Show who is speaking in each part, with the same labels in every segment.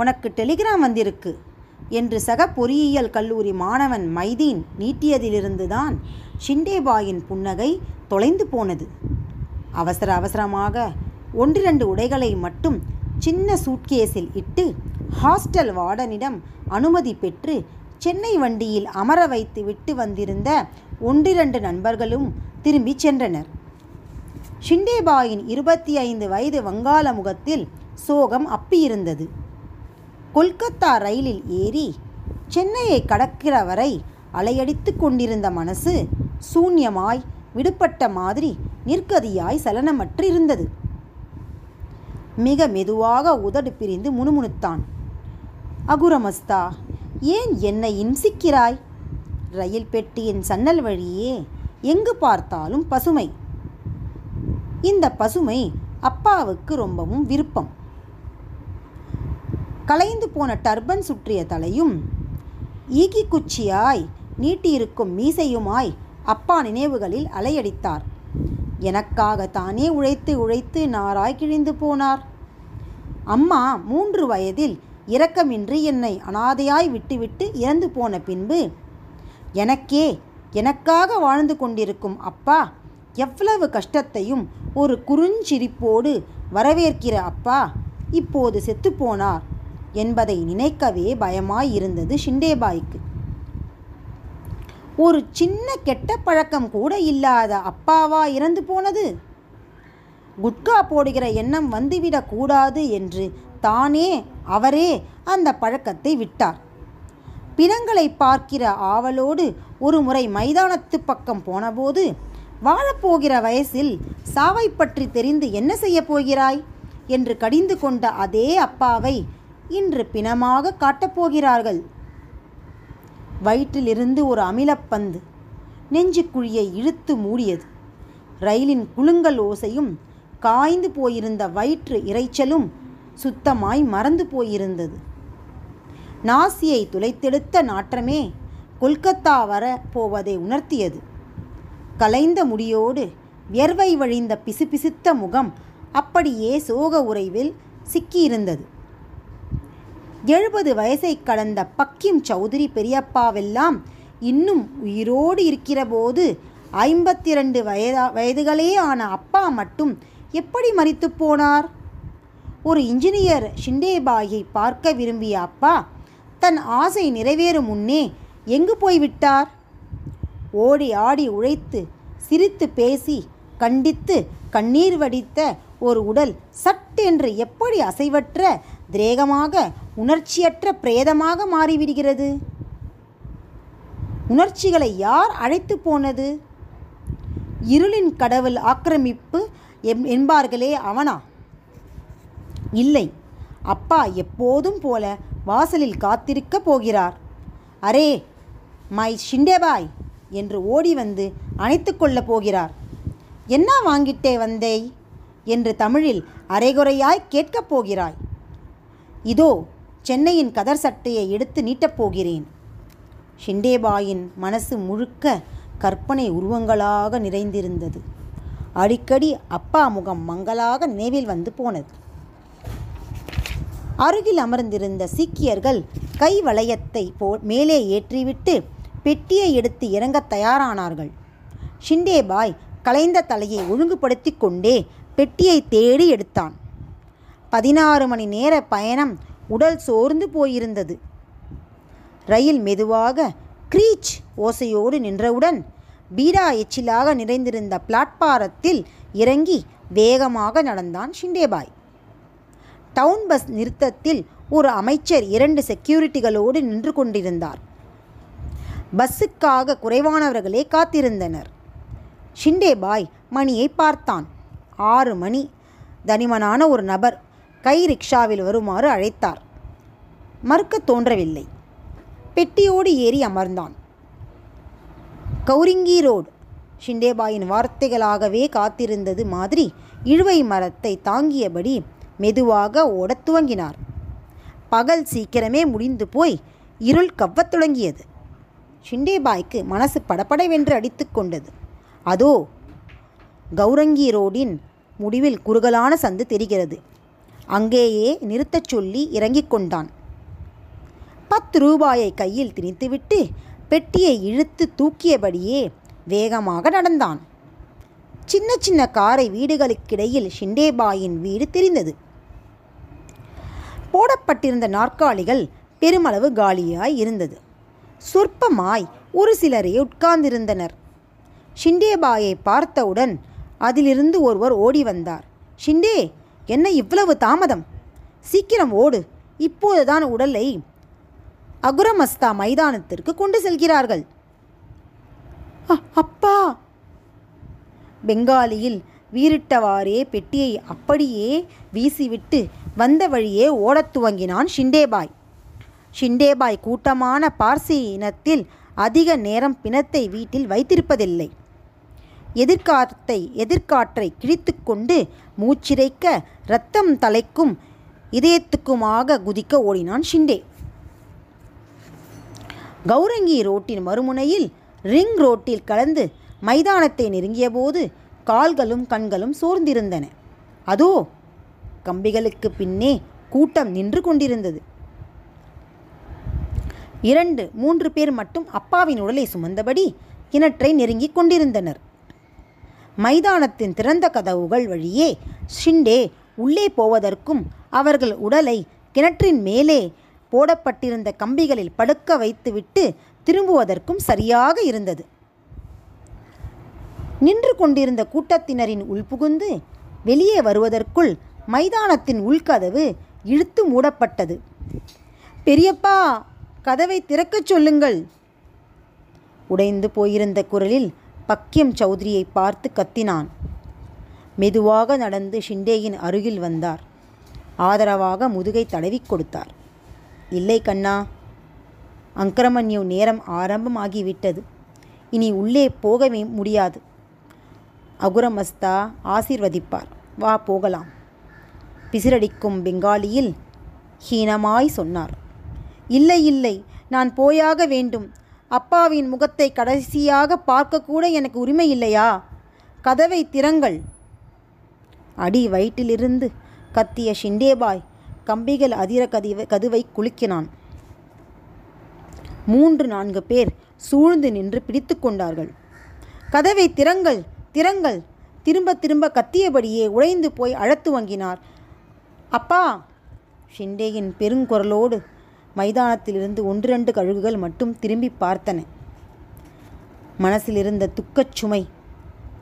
Speaker 1: உனக்கு டெலிகிராம் வந்திருக்கு என்று சக பொறியியல் கல்லூரி மாணவன் மைதீன் நீட்டியதிலிருந்துதான் ஷிண்டேபாயின் புன்னகை தொலைந்து போனது. அவசர அவசரமாக ஒன்றிரண்டு உடைகளை மட்டும் சின்ன சூட்கேஸில் இட்டு ஹாஸ்டல் வார்டனிடம் அனுமதி பெற்று சென்னை வண்டியில் அமர வைத்து விட்டு வந்திருந்த ஒன்றிரண்டு நண்பர்களும் திரும்பிச் சென்றனர். ஷிண்டேபாயின் இருபத்தி ஐந்து வயது வங்காள முகத்தில் சோகம் அப்பியிருந்தது. கொல்கத்தா ரயிலில் ஏறி சென்னையை கடக்கிற வரை அலையடித்து கொண்டிருந்த மனசு சூன்யமாய் விடுபட்ட மாதிரி நிற்கதியாய் சலனமற்றிருந்தது. மிக மெதுவாக உதடு பிரிந்து முணுமுணுத்தான். அகுரமஸ்தா ஏன் என்னை இம்சிக்கிறாய்? ரயில் பெட்டியின் சன்னல் வழியே எங்கு பார்த்தாலும் பசுமை. இந்த பசுமை அப்பாவுக்கு ரொம்பவும் விருப்பம். கலைந்து போன டர்பன் சுற்றிய தலையும் ஈகி குச்சியாய் நீட்டியிருக்கும் மீசையுமாய் அப்பா நினைவுகளில் அலையடித்தார். எனக்காக தானே உழைத்து உழைத்து நாராய் கிழிந்து போனார். அம்மா மூன்று வயதில் இரக்கமின்றி என்னை அனாதையாய் விட்டுவிட்டு இறந்து போன பின்பு எனக்கே எனக்காக வாழ்ந்து கொண்டிருக்கும் அப்பா எவ்வளவு கஷ்டத்தையும் ஒரு குறுஞ்சிரிப்போடு வரவேற்கிற அப்பா இப்போது செத்துப்போனார் என்பதை நினைக்கவே பயமாயிருந்தது ஷிண்டேபாய்க்கு. ஒரு சின்ன கெட்ட பழக்கம் கூட இல்லாத அப்பாவா இறந்து போனது? குட்கா போடுகிற எண்ணம் வந்துவிடக்கூடாது என்று தானே அவரே அந்த பழக்கத்தை விட்டார். பிணங்களை பார்க்கிற ஆவலோடு ஒரு முறை மைதானத்து பக்கம் போனபோது வாழப்போகிற வயசில் சாவை பற்றி தெரிந்து என்ன செய்யப் போகிறாய்? என்று கடிந்து கொண்ட அதே அப்பாவை இன்று பிணமாக காட்டப்போகிறார்கள். வயிற்றிலிருந்து ஒரு அமிலப்பந்து நெஞ்சுக்குழியை இழுத்து மூடியது. ரயிலின் குலுங்கல் ஓசையும் காய்ந்து போயிருந்த வயிற்று இறைச்சலும் சுத்தமாய் மறந்து போயிருந்தது. நாசியை துளைத்தெடுத்த நாற்றமே கொல்கத்தா வர போவதை உணர்த்தியது. கலைந்த முடியோடு வியர்வை வழிந்த பிசுபிசுத்த முகம் அப்படியே சோக உறைவில் சிக்கியிருந்தது. எழுபது வயசை கடந்த பக்கிம் சௌதரி பெரியப்பாவெல்லாம் இன்னும் உயிரோடு இருக்கிறபோது ஐம்பத்தி ரெண்டு வயதா வயதுகளே ஆன அப்பா மட்டும் எப்படி மறித்து போனார்? ஒரு இன்ஜினியர் ஷிண்டேபாயை பார்க்க விரும்பிய அப்பா தன் ஆசை நிறைவேறும் முன்னே எங்கு போய்விட்டார்? ஓடி ஆடி உழைத்து சிரித்து பேசி கண்டித்து கண்ணீர் வடித்த ஒரு உடல் சட்டென்று எப்படி அசைவற்ற திரேகமாக உணர்ச்சியற்ற பிரேதமாக மாறிவிடுகிறது. உணர்ச்சிகளை யார் அழைத்து போனது? இருளின் கடவுள் ஆக்கிரமிப்பு எம்- என்பார்களே அவனா? இல்லை அப்பா எப்போதும் போல வாசலில் காத்திருக்கப் போகிறார். அரே மை ஷிண்டேபாய் என்று ஓடி வந்து அணைத்து கொள்ளப் போகிறார். என்ன வாங்கிட்டே வந்தேய்? என்று தமிழில் அரைகுறையாய் கேட்கப் போகிறாய். இதோ சென்னையின் கதர் சட்டையை எடுத்து நீட்டப் போகிறேன். ஷிண்டேபாயின் மனசு முழுக்க கற்பனை உருவங்களாக நிறைந்திருந்தது. அடிக்கடி அப்பா முகம் மங்களாக நினைவில் வந்து போனது. அருகில் அமர்ந்திருந்த சீக்கியர்கள் கை வளையத்தை போ மேலே ஏற்றிவிட்டு பெட்டியை எடுத்து இறங்கத் தயாரானார்கள். ஷிண்டேபாய் கலைந்த தலையை ஒழுங்குபடுத்தி கொண்டே பெட்டியை தேடி எடுத்தான். பதினாறு மணி நேர பயணம் உடல் சோர்ந்து போயிருந்தது. ரயில் மெதுவாக க்ரீச் ஓசையோடு நின்றவுடன் பீடா எச்சிலாக நிறைந்திருந்த பிளாட்பாரத்தில் இறங்கி வேகமாக நடந்தான் ஷிண்டேபாய். டவுன் பஸ் நிறுத்தத்தில் ஒரு அமைச்சர் இரண்டு செக்யூரிட்டிகளோடு நின்று கொண்டிருந்தார். பஸ்ஸுக்காக குறைவானவர்களே காத்திருந்தனர். ஷிண்டேபாய் மணியை பார்த்தான். ஆறு மணி. தனிமனான ஒரு நபர் கை ரிக்ஷாவில் வருமாறு அழைத்தார். மறுக்கத் தோன்றவில்லை. பெட்டியோடு ஏறி அமர்ந்தான். கௌரிங்கி ரோடு. ஷிண்டேபாயின் வார்த்தைகளாகவே காத்திருந்தது மாதிரி இழுவை மரத்தை தாங்கியபடி மெதுவாக ஓடத் துவங்கினார். பகல் சீக்கிரமே முடிந்து போய் இருள் கவ்வத் தொடங்கியது. ஷிண்டேபாய்க்கு மனசு படப்படவென்று அடித்து கொண்டது. அதோ கௌரங்கி ரோடின் முடிவில் குறுகலான சந்து தெரிகிறது. அங்கேயே நிறுத்தச் சொல்லி இறங்கிக் கொண்டான். பத்து ரூபாயை கையில் திணித்துவிட்டு பெட்டியை இழுத்து தூக்கியபடியே வேகமாக நடந்தான். சின்ன சின்ன காரை வீடுகளுக்கிடையில் ஷிண்டேபாயின் வீடு தெரிந்தது. போடப்பட்டிருந்த நாற்காலிகள் பெருமளவு காலியாய் இருந்தது. சொற்பமாய் ஒரு சிலரே உட்கார்ந்திருந்தனர். ஷிண்டேபாயை பார்த்தவுடன் அதிலிருந்து ஒருவர் ஓடி வந்தார். ஷிண்டே என்ன இவ்வளவு தாமதம்? சீக்கிரம் ஓடு. இப்போதுதான் உடலை அகுரமஸ்தா மைதானத்திற்கு கொண்டு செல்கிறார்கள். அப்பா! பெங்காலியில் வீரிட்டவாறே பெட்டியை அப்படியே வீசிவிட்டு வந்த வழியே ஓடத் துவங்கினான் ஷிண்டேபாய். ஷிண்டேபாய் கூட்டமான பார்சி இனத்தில் அதிக நேரம் பிணத்தை வீட்டில் வைத்திருப்பதில்லை. எதிர்காற்றை எதிர்காற்றை கிழித்துக்கொண்டு மூச்சிறைக்க இரத்தம் தலைக்கும் இதயத்துக்குமாக குதிக்க ஓடினான் ஷிண்டே. கௌரங்கி ரோட்டின் மறுமுனையில் ரிங் ரோட்டில் கலந்து மைதானத்தை நெருங்கியபோது கால்களும் கண்களும் சோர்ந்திருந்தன. அதோ கம்பிகளுக்கு பின்னே கூட்டம் நின்று கொண்டிருந்தது. இரண்டு மூன்று பேர் மட்டும் அப்பாவின் உடலை சுமந்தபடி கிணற்றை நெருங்கிக் கொண்டிருந்தனர். மைதானத்தின் திறந்த கதவுகள் வழியே ஷிண்டே உள்ளே போவதற்கும் அவர்கள் உடலை கிணற்றின் மேலே போடப்பட்டிருந்த கம்பிகளில் படுக்க வைத்துவிட்டு திரும்புவதற்கும் சரியாக இருந்தது. நின்று கொண்டிருந்த கூட்டத்தினரின் உள்புகுந்து வெளியே வருவதற்குள் மைதானத்தின் உள்கதவு இழுத்து மூடப்பட்டது. பெரியப்பா கதவை திறக்கச் சொல்லுங்கள். உடைந்து போயிருந்த குரலில் பக்கியம் சௌத்ரியை பார்த்து கத்தினான். மெதுவாக நடந்து ஷிண்டேயின் அருகில் வந்தார். ஆதரவாக முதுகை தடவிக் கொடுத்தார். இல்லை கண்ணா அங்கிரமன்யு நேரம் ஆரம்பமாகிவிட்டது. இனி உள்ளே போகவே முடியாது. அகுரமஸ்தா ஆசிர்வதிப்பார். வா போகலாம். பிசிரடிக்கும் பெங்காலியில் ஹீனமாய் சொன்னார். இல்லை இல்லை நான் போயாக வேண்டும். அப்பாவின் முகத்தை கடைசியாக பார்க்கக்கூட எனக்கு உரிமை இல்லையா? கதவை திறங்கள். அடி வயிற்றிலிருந்து கத்திய ஷிண்டேபாய் கம்பிகள் அதிர கதிவை கதுவை குலுக்கினான். மூன்று நான்கு பேர் சூழ்ந்து நின்று பிடித்து கொண்டார்கள். கதவை திறங்கள் திறங்கள். திரும்ப திரும்ப கத்தியபடியே உடைந்து போய் அழத்து வங்கினார். அப்பா! ஷிண்டேயின் பெருங்குரலோடு மைதானத்திலிருந்து ஒன்றிரண்டு கழுகுகள் மட்டும் திரும்பி பார்த்தன. மனசில் இருந்த துக்கச் சுமை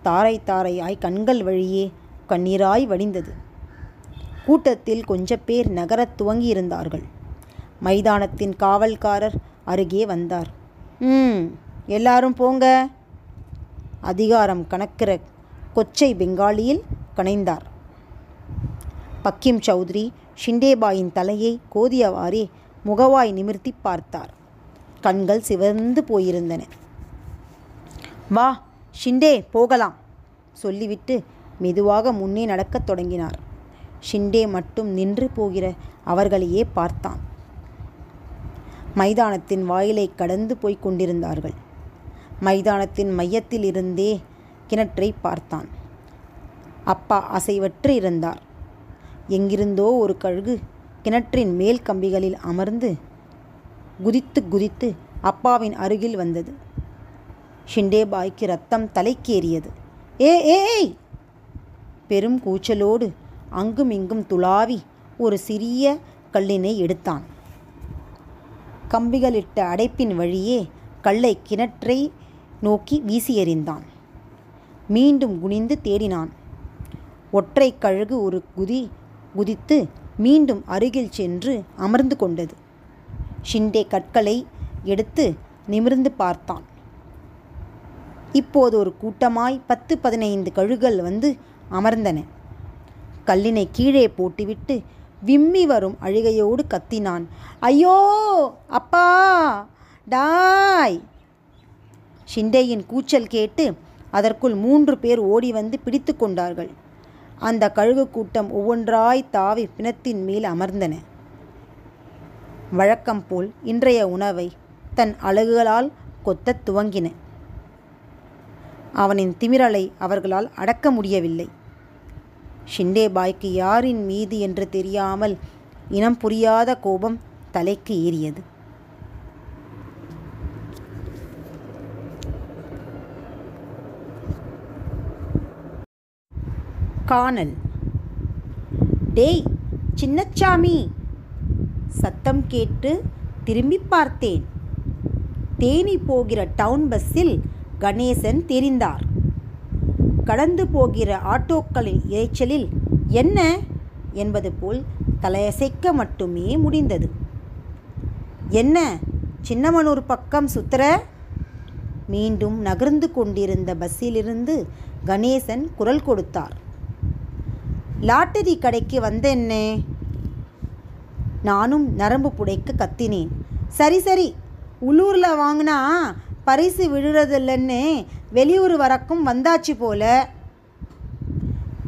Speaker 1: தாரை தாரையாய் கண்கள் வழியே கண்ணீராய் வடிந்தது. கூட்டத்தில் கொஞ்ச பேர் நகரத் துவங்கியிருந்தார்கள். மைதானத்தின் காவல்காரர் அருகே வந்தார். ம் எல்லாரும் போங்க. அதிகாரம் கணக்கிற கொச்சை பெங்காலியில் கனைந்தார். பக்கிம் சௌத்ரி ஷிண்டேபாயின் தலையை கோதியவாறே முகவாய் நிமிர்த்தி பார்த்தார். கண்கள் சிவந்து போயிருந்தன. வா ஷிண்டே போகலாம் சொல்லிவிட்டு மெதுவாக முன்னே நடக்கத் தொடங்கினார். ஷிண்டே மட்டும் நின்று போகிற அவர்களையே பார்த்தான். மைதானத்தின் வாயிலை கடந்து போய்க் கொண்டிருந்தார்கள். மைதானத்தின் மையத்தில் இருந்தே கிணற்றை பார்த்தான். அப்பா அசைவற்று இருந்தார். எங்கிருந்தோ ஒரு கழுகு கிணற்றின் மேல் கம்பிகளில் அமர்ந்து குதித்து குதித்து அப்பாவின் அருகில் வந்தது. ஷிண்டேபாய்க்கு ரத்தம் தலைக்கேறியது. ஏ ஏய்! பெரும் கூச்சலோடு அங்குமிங்கும் துளாவி ஒரு சிறிய கல்லினை எடுத்தான். கம்பிகளிட்ட அடைப்பின் வழியே கல்லை கிணற்றை நோக்கி வீசி எறிந்தான் மீண்டும் குனிந்து தேடினான். ஒற்றை கழுகு ஒரு குதி குதித்து மீண்டும் அருகில் சென்று அமர்ந்து கொண்டது. ஷிண்டே கற்களை எடுத்து நிமிர்ந்து பார்த்தான். இப்போது ஒரு கூட்டமாய் பத்து பதினைந்து கழுகள் வந்து அமர்ந்தன. கல்லினை கீழே போட்டுவிட்டு விம்மி வரும் அழுகையோடு கத்தினான். ஐயோ! அப்பா! டாய்! ஷிண்டேயின் கூச்சல் கேட்டு அதற்குள் மூன்று பேர் ஓடி வந்து பிடித்து கொண்டார்கள். அந்த கழுகு கூட்டம் ஒவ்வொன்றாய் தாவி பிணத்தின் மேல் அமர்ந்தன. வழக்கம் போல் இன்றைய உணவை தன் அழகுகளால் கொத்தத் துவங்கின. அவனின் திமிரலை அவர்களால் அடக்க முடியவில்லை. ஷிண்டே பாய்க்கு யாரின் மீது என்று தெரியாமல் இனம் புரியாத கோபம் தலைக்கு ஏறியது. காணல் டேய் சின்னச்சாமி. சத்தம் கேட்டு திரும்பி பார்த்தேன். தேனி போகிற டவுன் பஸ்ஸில் கணேசன் தெரிந்தார். கடந்து போகிற ஆட்டோக்களின் இரைச்சலில் என்ன? என்பது போல் தலையசைக்க மட்டுமே முடிந்தது. என்ன? சின்னமனூர் பக்கம் சுத்துற? மீண்டும் நகர்ந்து கொண்டிருந்த பஸ்ஸிலிருந்து கணேசன் குரல் கொடுத்தார். லாட்டரி கடைக்கு வந்தேன்னே. நானும் நரம்பு புடைக்க கத்தினேன். சரி சரி உள்ளூரில் வாங்கினா பரிசு விழுறதில்லன்னு வெளியூர் வரக்கும் வந்தாச்சு போல.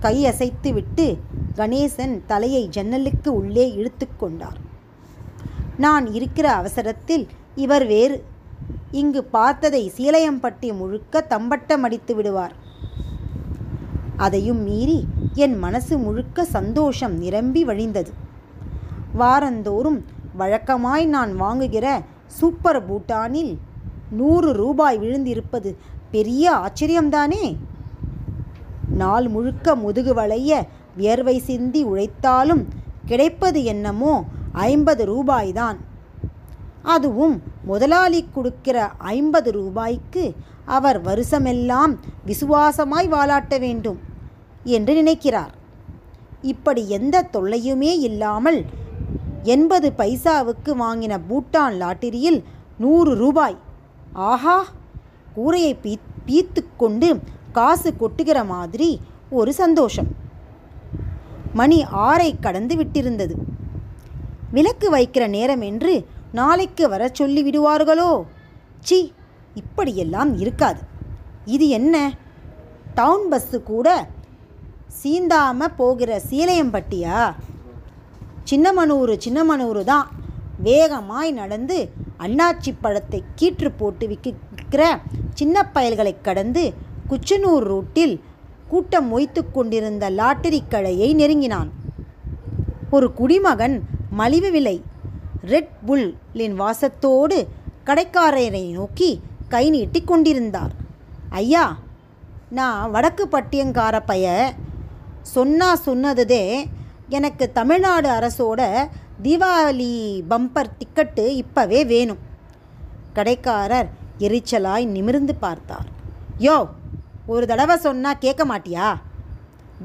Speaker 1: கை அசைத்து விட்டு கணேசன் தலையை ஜன்னலுக்கு உள்ளே இழுத்து கொண்டார். நான் இருக்கிற அவசரத்தில் இவர் வேறு. இங்கு பார்த்ததை சீலையம்பட்டி முழுக்க தம்பட்டம் அடித்து விடுவார். அதையும் மீறி என் மனசு முழுக்க சந்தோஷம் நிரம்பி வழிந்தது. வாரந்தோறும் வழக்கமாய் நான் வாங்குகிற சூப்பர் பூட்டானில் நூறு ரூபாய் விழுந்திருப்பது பெரிய ஆச்சரியம்தானே? நாள் முழுக்க முதுகு வளைய வியர்வை சிந்தி உழைத்தாலும் கிடைப்பது என்னமோ ஐம்பது ரூபாய்தான். அதுவும் முதலாளி கொடுக்கிற ஐம்பது ரூபாய்க்கு அவர் வருஷமெல்லாம் விசுவாசமாய் வாலாட்ட வேண்டும். என்று நினைக்கிறார். இப்படி எந்த தொல்லையுமே இல்லாமல் எண்பது பைசாவுக்கு வாங்கின பூட்டான் லாட்டரியில் நூறு ரூபாய். ஆஹா! கூரையை பீ பீத்து கொண்டு காசு கொட்டுகிற மாதிரி ஒரு சந்தோஷம். மணி ஆறை கடந்து விட்டிருந்தது. விளக்கு வைக்கிற நேரம் என்று நாளைக்கு வர சொல்லி விடுவார்களோ? சி இப்படியெல்லாம் இருக்காது. இது என்ன? டவுன் பஸ்ஸு கூட சீந்தாம போகிற சீலையம்பட்டியா? சின்னமனூர் சின்னமனூர் தான். வேகமாய் நடந்து அண்ணாச்சி பழத்தை கீற்று போட்டு விற்கிற சின்ன பயல்களை கடந்து குச்சனூர் ரூட்டில் கூட்டம் மொய்த்து கொண்டிருந்த லாட்டரி கடையை நெருங்கினான். ஒரு குடிமகன் மலிவு விலை ரெட் புல்லின் வாசத்தோடு கடைக்காரரை நோக்கி கை நீட்டி கொண்டிருந்தார். ஐயா நான் வடக்கு பட்டியங்கார பைய சொன்னா சொன்னதுதே எனக்கு தமிழ்நாடு அரசோட தீபாவளி பம்பர் டிக்கெட்டு இப்போவே வேணும். கடைக்காரர் எரிச்சலாய் நிமிர்ந்து பார்த்தார். யோ ஒரு தடவை சொன்னால் கேட்க மாட்டியா?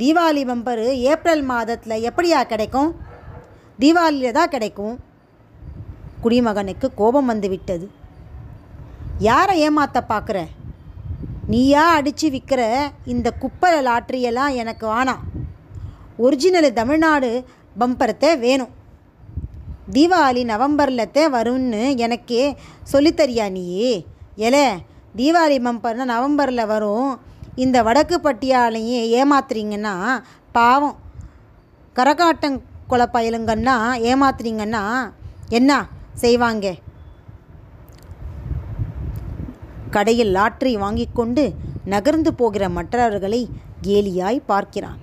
Speaker 1: தீபாவளி பம்பரு ஏப்ரல் மாதத்தில் எப்படியா கிடைக்கும்? தீபாவளியில் தான் கிடைக்கும். குடிமகனுக்கு கோபம் வந்துவிட்டது யாரை ஏமாத்த பார்க்குற? நீயா அடித்து விற்கிற இந்த குப்பை லாட்ரியெல்லாம் எனக்கு வேணாம். ஒரிஜினல் தமிழ்நாடு பம்பரத்தை வேணும். தீபாவளி நவம்பர்லத்தே வரும்னு எனக்கே சொல்லித்தரியா நீயே? எலே தீபாவளி பம்பர்னா நவம்பரில் வரும். இந்த வடக்கு பட்டியாலையும் ஏமாத்துறீங்கன்னா பாவம். கரகாட்டம் கொலை பயலுங்கன்னா ஏமாத்துறீங்கன்னா என்ன செய்வாங்க? கடையில் லாட்டரி வாங்கி கொண்டு நகர்ந்து போகிற மற்றவர்களை கேலியாய் பார்க்கிறான்.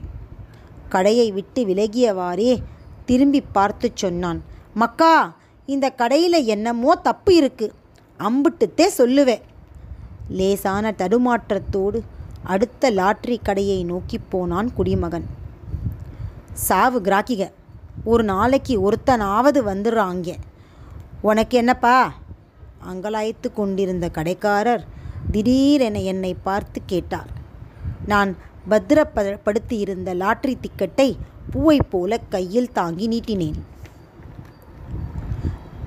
Speaker 1: கடையை விட்டு விலகியவாறே திரும்பி பார்த்து சொன்னான். மக்கா இந்த கடையில் என்னமோ தப்பு இருக்கு. அம்பிட்டுத்தே சொல்லுவேன் லேசான தடுமாற்றத்தோடு அடுத்த லாட்ரி கடையை நோக்கி போனான் குடிமகன். சாவு கிராக்கிக ஒரு நாளைக்கு ஒருத்தனாவது வந்துடுறாங்க உனக்கு என்னப்பா? அங்கலாய்த்து கொண்டிருந்த கடைக்காரர் திடீரென என்னை பார்த்து கேட்டார். நான் பத்திரப்படுத்தியிருந்த லாட்ரி டிக்கெட்டை பூவை போல கையில் தாங்கி நீட்டினேன்.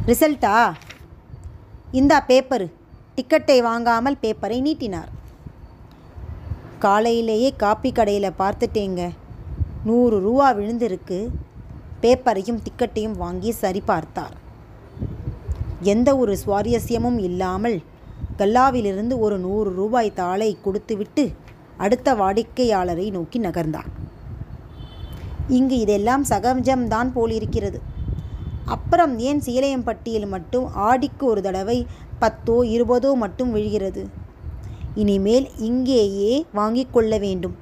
Speaker 1: ரிசல்ட்டா? இந்தா பேப்பரு. டிக்கெட்டை வாங்காமல் பேப்பரை நீட்டினார். காலையிலேயே காப்பி கடையில் பார்த்துட்டேங்க. நூறு ரூபா விழுந்திருக்கு. பேப்பரையும் டிக்கெட்டையும் வாங்கி சரிபார்த்தார். எந்த ஒரு சுவாரஸ்யமும் இல்லாமல் கல்லாவிலிருந்து ஒரு நூறு ரூபாய் தாளை கொடுத்துவிட்டு அடுத்த வாடிக்கையாளரை நோக்கி நகர்ந்தான். இங்கு இதெல்லாம் சகஜம்தான் போலிருக்கிறது. அப்புறம் ஏன் சீலையம்பட்டியில் மட்டும் ஆடிக்கு ஒரு தடவை பத்தோ இருபதோ மட்டும் விழுகிறது? இனிமேல் இங்கேயே வாங்கிக் கொள்ள வேண்டும்.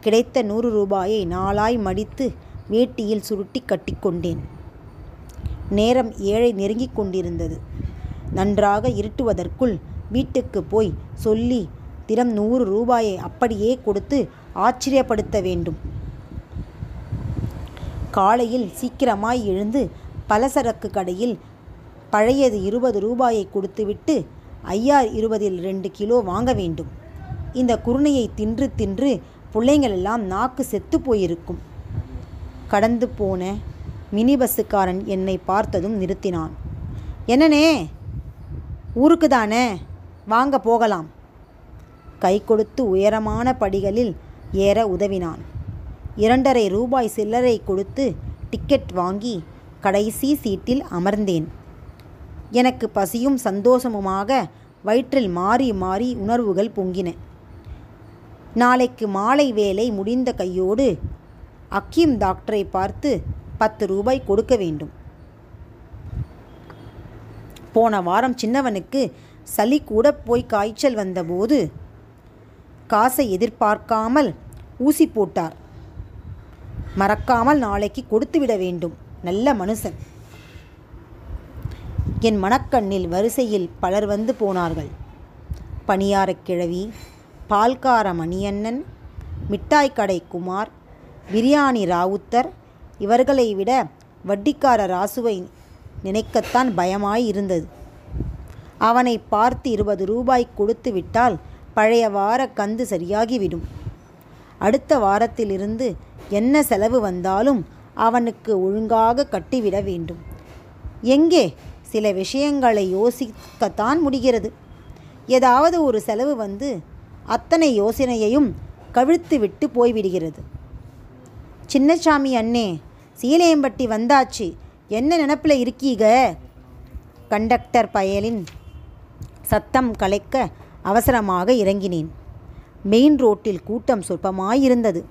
Speaker 1: கிடைத்த நூறு ரூபாயை நாளாய் மடித்து வேட்டியில் சுருட்டி கட்டிக்கொண்டேன் நேரம் ஏழை நெருங்கிக் கொண்டிருந்தது. நன்றாக இருட்டுவதற்குள் வீட்டுக்கு போய் சொல்லி தினம் நூறு ரூபாயை அப்படியே கொடுத்து ஆச்சரியப்படுத்த வேண்டும். காலையில் சீக்கிரமாய் எழுந்து பலசரக்கு கடையில் பழையது இருபது ரூபாயை கொடுத்துவிட்டு ஐயார் இருபதில் ரெண்டு கிலோ வாங்க வேண்டும். இந்த குருணையை தின்று தின்று பிள்ளைங்களெல்லாம் நாக்கு செத்து போயிருக்கும். கடந்து போன மினி பஸ்ஸுக்காரன் என்னை பார்த்ததும் நிறுத்தினான். என்னனே ஊருக்கு தானே? வாங்க போகலாம். கை கொடுத்து உயரமான படிகளில் ஏற உதவினான். இரண்டரை ரூபாய் சில்லறை கொடுத்து டிக்கெட் வாங்கி கடைசி சீட்டில் அமர்ந்தேன். எனக்கு பசியும் சந்தோஷமுமாக வயிற்றில் மாறி மாறி உணர்வுகள் பொங்கின. நாளைக்கு மாலை வேலை முடிந்த கையோடு அக்கீம் டாக்டரை பார்த்து பத்து ரூபாய் கொடுக்க வேண்டும். போன வாரம் சின்னவனுக்கு சளி கூட போய் காய்ச்சல் வந்தபோது காசை எதிர்பார்க்காமல் ஊசி போட்டார். மறக்காமல் நாளைக்கு கொடுத்துவிட வேண்டும். நல்ல மனுஷன். என் மனக்கண்ணில் வரிசையில் பலர் வந்து போனார்கள். பணியாரக்கிழவி பால்கார மணியண்ணன் மிட்டாய்க்கடை குமார் பிரியாணி ராவுத்தர் இவர்களை விட வட்டிக்கார ராசுவை நினைக்கத்தான் பயமாய் இருந்தது. அவனை பார்த்து இருபது ரூபாய் கொடுத்து விட்டால் பழைய வார கந்து சரியாகிவிடும். அடுத்த வாரத்திலிருந்து என்ன செலவு வந்தாலும் அவனுக்கு ஒழுங்காக கட்டிவிட வேண்டும். எங்கே சில விஷயங்களை யோசிக்கத்தான் முடிகிறது. ஏதாவது ஒரு செலவு வந்து அத்தனை யோசனையையும் கவிழ்த்து விட்டு போய்விடுகிறது. சின்னசாமி அண்ணே சீலையம்பட்டி வந்தாச்சு. என்ன நினப்பில் இருக்கீக? கண்டக்டர் பயலின் சத்தம் கலைக்க அவசரமாக இறங்கினேன். மெயின் ரோட்டில் கூட்டம் சொற்பமாயிருந்தது.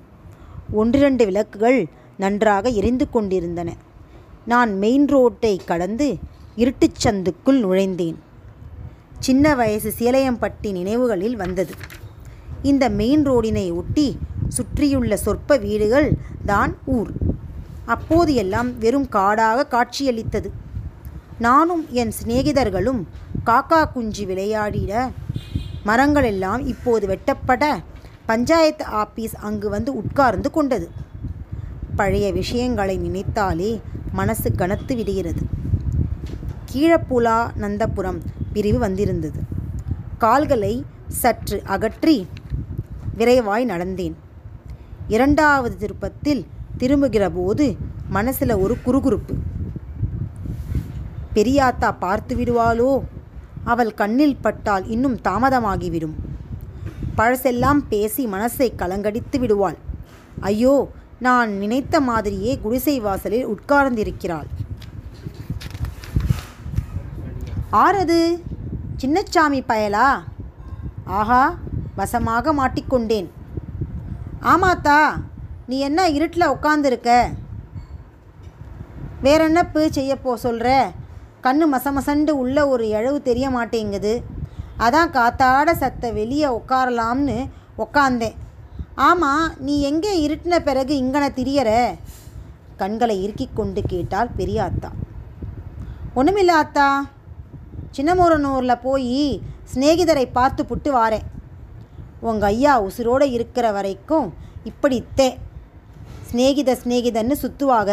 Speaker 1: ஒன்றிரண்டு விளக்குகள் நன்றாக எரிந்து கொண்டிருந்தன. நான் மெயின் ரோட்டை கடந்து இருட்டுச் சந்துக்குள் நுழைந்தேன். சின்ன வயசு சீலையம்பட்டி நினைவுகளில் வந்தது. இந்த மெயின் ரோடினை ஒட்டி சுற்றியுள்ள சொற்ப வீடுகள் தான் ஊர். அப்போது எல்லாம் வெறும் காடாக காட்சியளித்தது. நானும் என் சிநேகிதர்களும் காக்கா குஞ்சு விளையாடிட மரங்களெல்லாம் இப்போது வெட்டப்பட பஞ்சாயத்து ஆபீஸ் அங்கு வந்து உட்கார்ந்து கொண்டது. பழைய விஷயங்களை நினைத்தாலே மனசு கனத்து விடுகிறது. கீழப்புலா நந்தபுரம் பிரிவு வந்திருந்தது. கால்களை சற்று அகற்றி விரைவாய் நடந்தேன். இரண்டாவது திருப்பத்தில் திரும்புகிற போது மனசில் ஒரு குறுகுறுப்பு. பெரியாத்தா பார்த்து விடுவாளோ? அவள் கண்ணில் பட்டால் இன்னும் தாமதமாகிவிடும். பழசெல்லாம் பேசி மனசை கலங்கடித்து விடுவாள். ஐயோ நான் நினைத்த மாதிரியே குடிசை வாசலில் உட்கார்ந்திருக்கிறாள். ஆறது சின்னச்சாமி பயலா? ஆஹா வசமாக மாட்டிக்கொண்டேன். ஆமாத்தா நீ என்ன இருட்டில் உட்காந்துருக்க வேற என்ன பூ செய்யப்போ சொல்கிற கண்ணு மசமசண்டு உள்ள ஒரு இழவு தெரிய மாட்டேங்குது. அதான் காத்தாட சத்த வெளியே உட்காரலாம்னு உக்காந்தேன். ஆமாம் நீ எங்கே இருட்டின பிறகு இங்கன திரியற? கண்களை இறுக்கி கொண்டு கேட்டால் பெரிய அத்தா. ஒன்றுமில்ல அத்தா. சின்னமூரனூரில் போய் சிநேகிதரை பார்த்து புட்டு வாரேன். உங்கள் ஐயா உசுரோடு இருக்கிற வரைக்கும் இப்படித்தே சிநேகித சிநேகிதன்னு சுற்றுவாக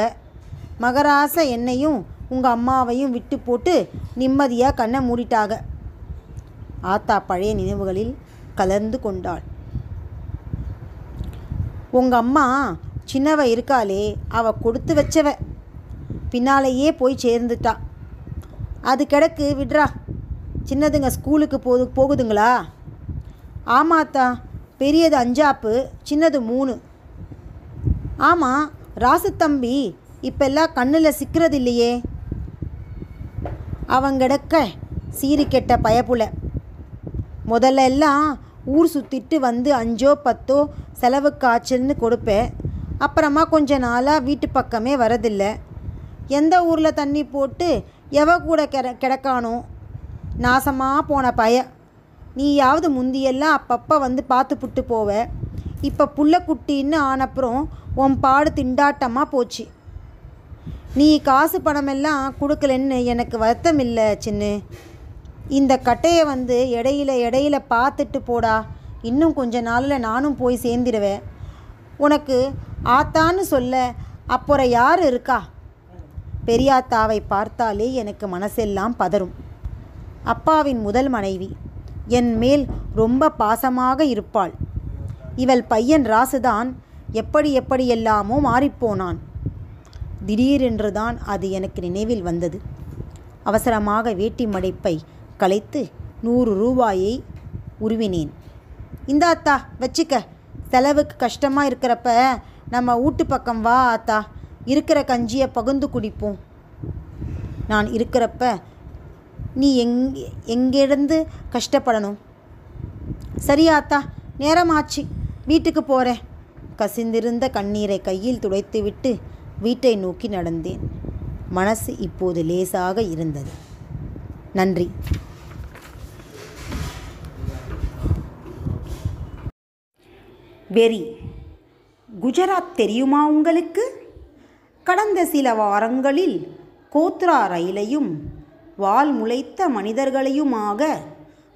Speaker 1: மகராச என்னையும் உங்கள் அம்மாவையும் விட்டு போட்டு நிம்மதியாக கண்ணை மூடிட்டாக. ஆத்தா பழைய நினைவுகளில் கலந்து கொண்டாள். உங்கள் அம்மா சின்னவ இருக்காளே அவ கொடுத்து வச்சவ. பின்னாலேயே போய் சேர்ந்துட்டா. அது கிடக்கு விட்றா. சின்னதுங்க ஸ்கூலுக்கு போது போகுதுங்களா? ஆமாத்தா பெரியது அஞ்சாப்பு சின்னது மூணு. ஆமாம் ராசு தம்பி இப்பெல்லாம் கண்ணில் சிக்கிறது இல்லையே அவங்கிடக்க சீரி கெட்ட பயப்புல. முதல்ல எல்லாம் ஊர் சுற்றிட்டு வந்து அஞ்சோ பத்தோ செலவு காய்ச்சல்னு கொடுப்பேன் அப்புறமா கொஞ்ச நாளாக வீட்டு பக்கமே வரதில்லை. எந்த ஊரில் தண்ணி போட்டு எவ கூட கிட கிடக்கானோ? நாசமாக போன பய. நீயாவது முந்தியெல்லாம் அப்பப்போ வந்து பார்த்து புட்டு போவ. இப்போ புள்ளக்குட்டின்னு ஆனப்புறம் உன் பாடு திண்டாட்டமாக போச்சு. நீ காசு பணமெல்லாம் கொடுக்கலன்னு எனக்கு வருத்தம் இல்லை சின்னு. இந்த கட்டையை வந்து இடையில இடையில பார்த்துட்டு போடா. இன்னும் கொஞ்ச நாளில் நானும் போய் சேர்ந்துடுவேன் உனக்கு ஆத்தான்னு சொல்ல அப்புறம் யார் இருக்கா? பெரியாத்தாவை பார்த்தாலே எனக்கு மனசெல்லாம் பதறும். அப்பாவின் முதல் மனைவி. என் மேல் ரொம்ப பாசமாக இருப்பாள். இவள் பையன் ராசுதான். எப்படி எப்படியெல்லாமோ மாறிப்போனான். திடீரென்று தான் அது எனக்கு நினைவில் வந்தது. அவசரமாக வேட்டி மடைப்பை கலைத்து நூறு ரூபாயை உருவினேன். இந்த அத்தா வச்சுக்க. செலவுக்கு கஷ்டமாக இருக்கிறப்ப நம்ம வீட்டு பக்கம் வா அத்தா. இருக்கிற கஞ்சியை பகுந்து குடிப்போம். நான் இருக்கிறப்ப நீ எங் எங்கேருந்து கஷ்டப்படணும்? சரியா அத்தா நேரமாச்சு. வீட்டுக்கு போகிறேன் கசிந்திருந்த கண்ணீரை கையில் துடைத்துவிட்டு வீட்டை நோக்கி நடந்தேன். மனசு இப்போது லேசாக இருந்தது. நன்றி. வெறி. குஜராத் தெரியுமா உங்களுக்கு? கடந்த சில வாரங்களில் கோத்ரா ரயிலையும் வால் முளைத்த மனிதர்களையுமாக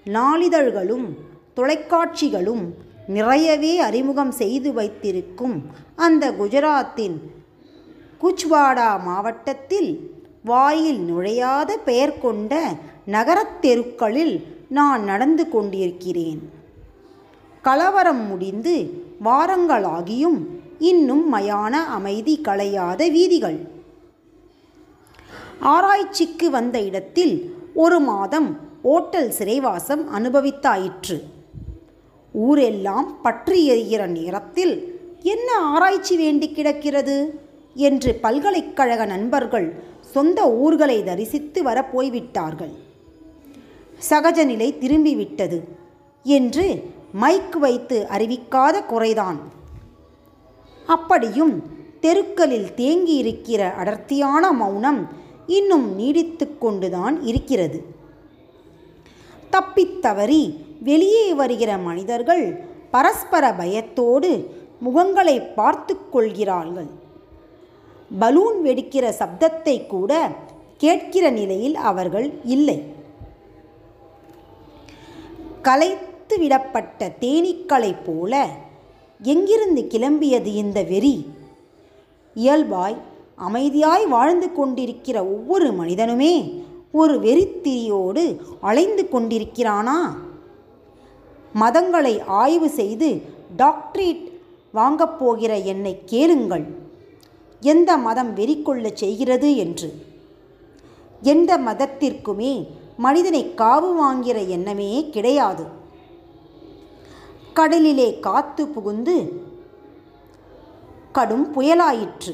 Speaker 1: நாளிதழ்களும் தொலைக்காட்சிகளும் நிறையவே அறிமுகம் செய்து வைத்திருக்கும் அந்த குஜராத்தின் குச்வாடா மாவட்டத்தில் வாயில் நுழையாத பெயர் கொண்ட நகரத் தெருக்களில் நான் நடந்து கொண்டிருக்கிறேன். கலவரம் முடிந்து வாரங்களாகியும் இன்னும் மயான அமைதி களையாத வீதிகள். ஆராய்ச்சிக்கு வந்த இடத்தில் ஒரு மாதம் ஓட்டல் சிறைவாசம் அனுபவித்தாயிற்று. ஊரெல்லாம் பற்றி எறிகிற நேரத்தில் என்ன ஆராய்ச்சி வேண்டி கிடக்கிறது? என்று பல்கலைக்கழக நண்பர்கள் சொந்த ஊர்களை தரிசித்து வர போய்விட்டார்கள் சகஜ நிலை திரும்பிவிட்டது என்று மைக் வைத்து அறிவிக்காத குறைதான். அப்படியும் தெருக்களில் தேங்கியிருக்கிற அடர்த்தியான மௌனம் இன்னும் நீடித்து கொண்டுதான் இருக்கிறது. தப்பித்தவறி வெளியே வருகிற மனிதர்கள் பரஸ்பர பயத்தோடு முகங்களை பார்த்து கொள்கிறார்கள். பலூன் வெடிக்கிற சப்தத்தை கூட கேட்கிற நிலையில் அவர்கள் இல்லை. கலைத்து விடப்பட்ட தேனீக்களைப் போல எங்கிருந்து கிளம்பியது இந்த வெறி? இயல்பாய் அமைதியாய் வாழ்ந்து கொண்டிருக்கிற ஒவ்வொரு மனிதனுமே ஒரு வெறித்திரியோடு அலைந்து கொண்டிருக்கிறானா? மதங்களை ஆய்வு செய்து டாக்டரேட் வாங்கப் போகிற என்னை கேளுங்கள். எந்த மதம் வெறி செய்கிறது என்று? எந்த மதத்திற்குமே மனிதனை காவு வாங்கிற எண்ணமே கிடையாது. கடலிலே காத்து புகுந்து கடும் புயலாயிற்று.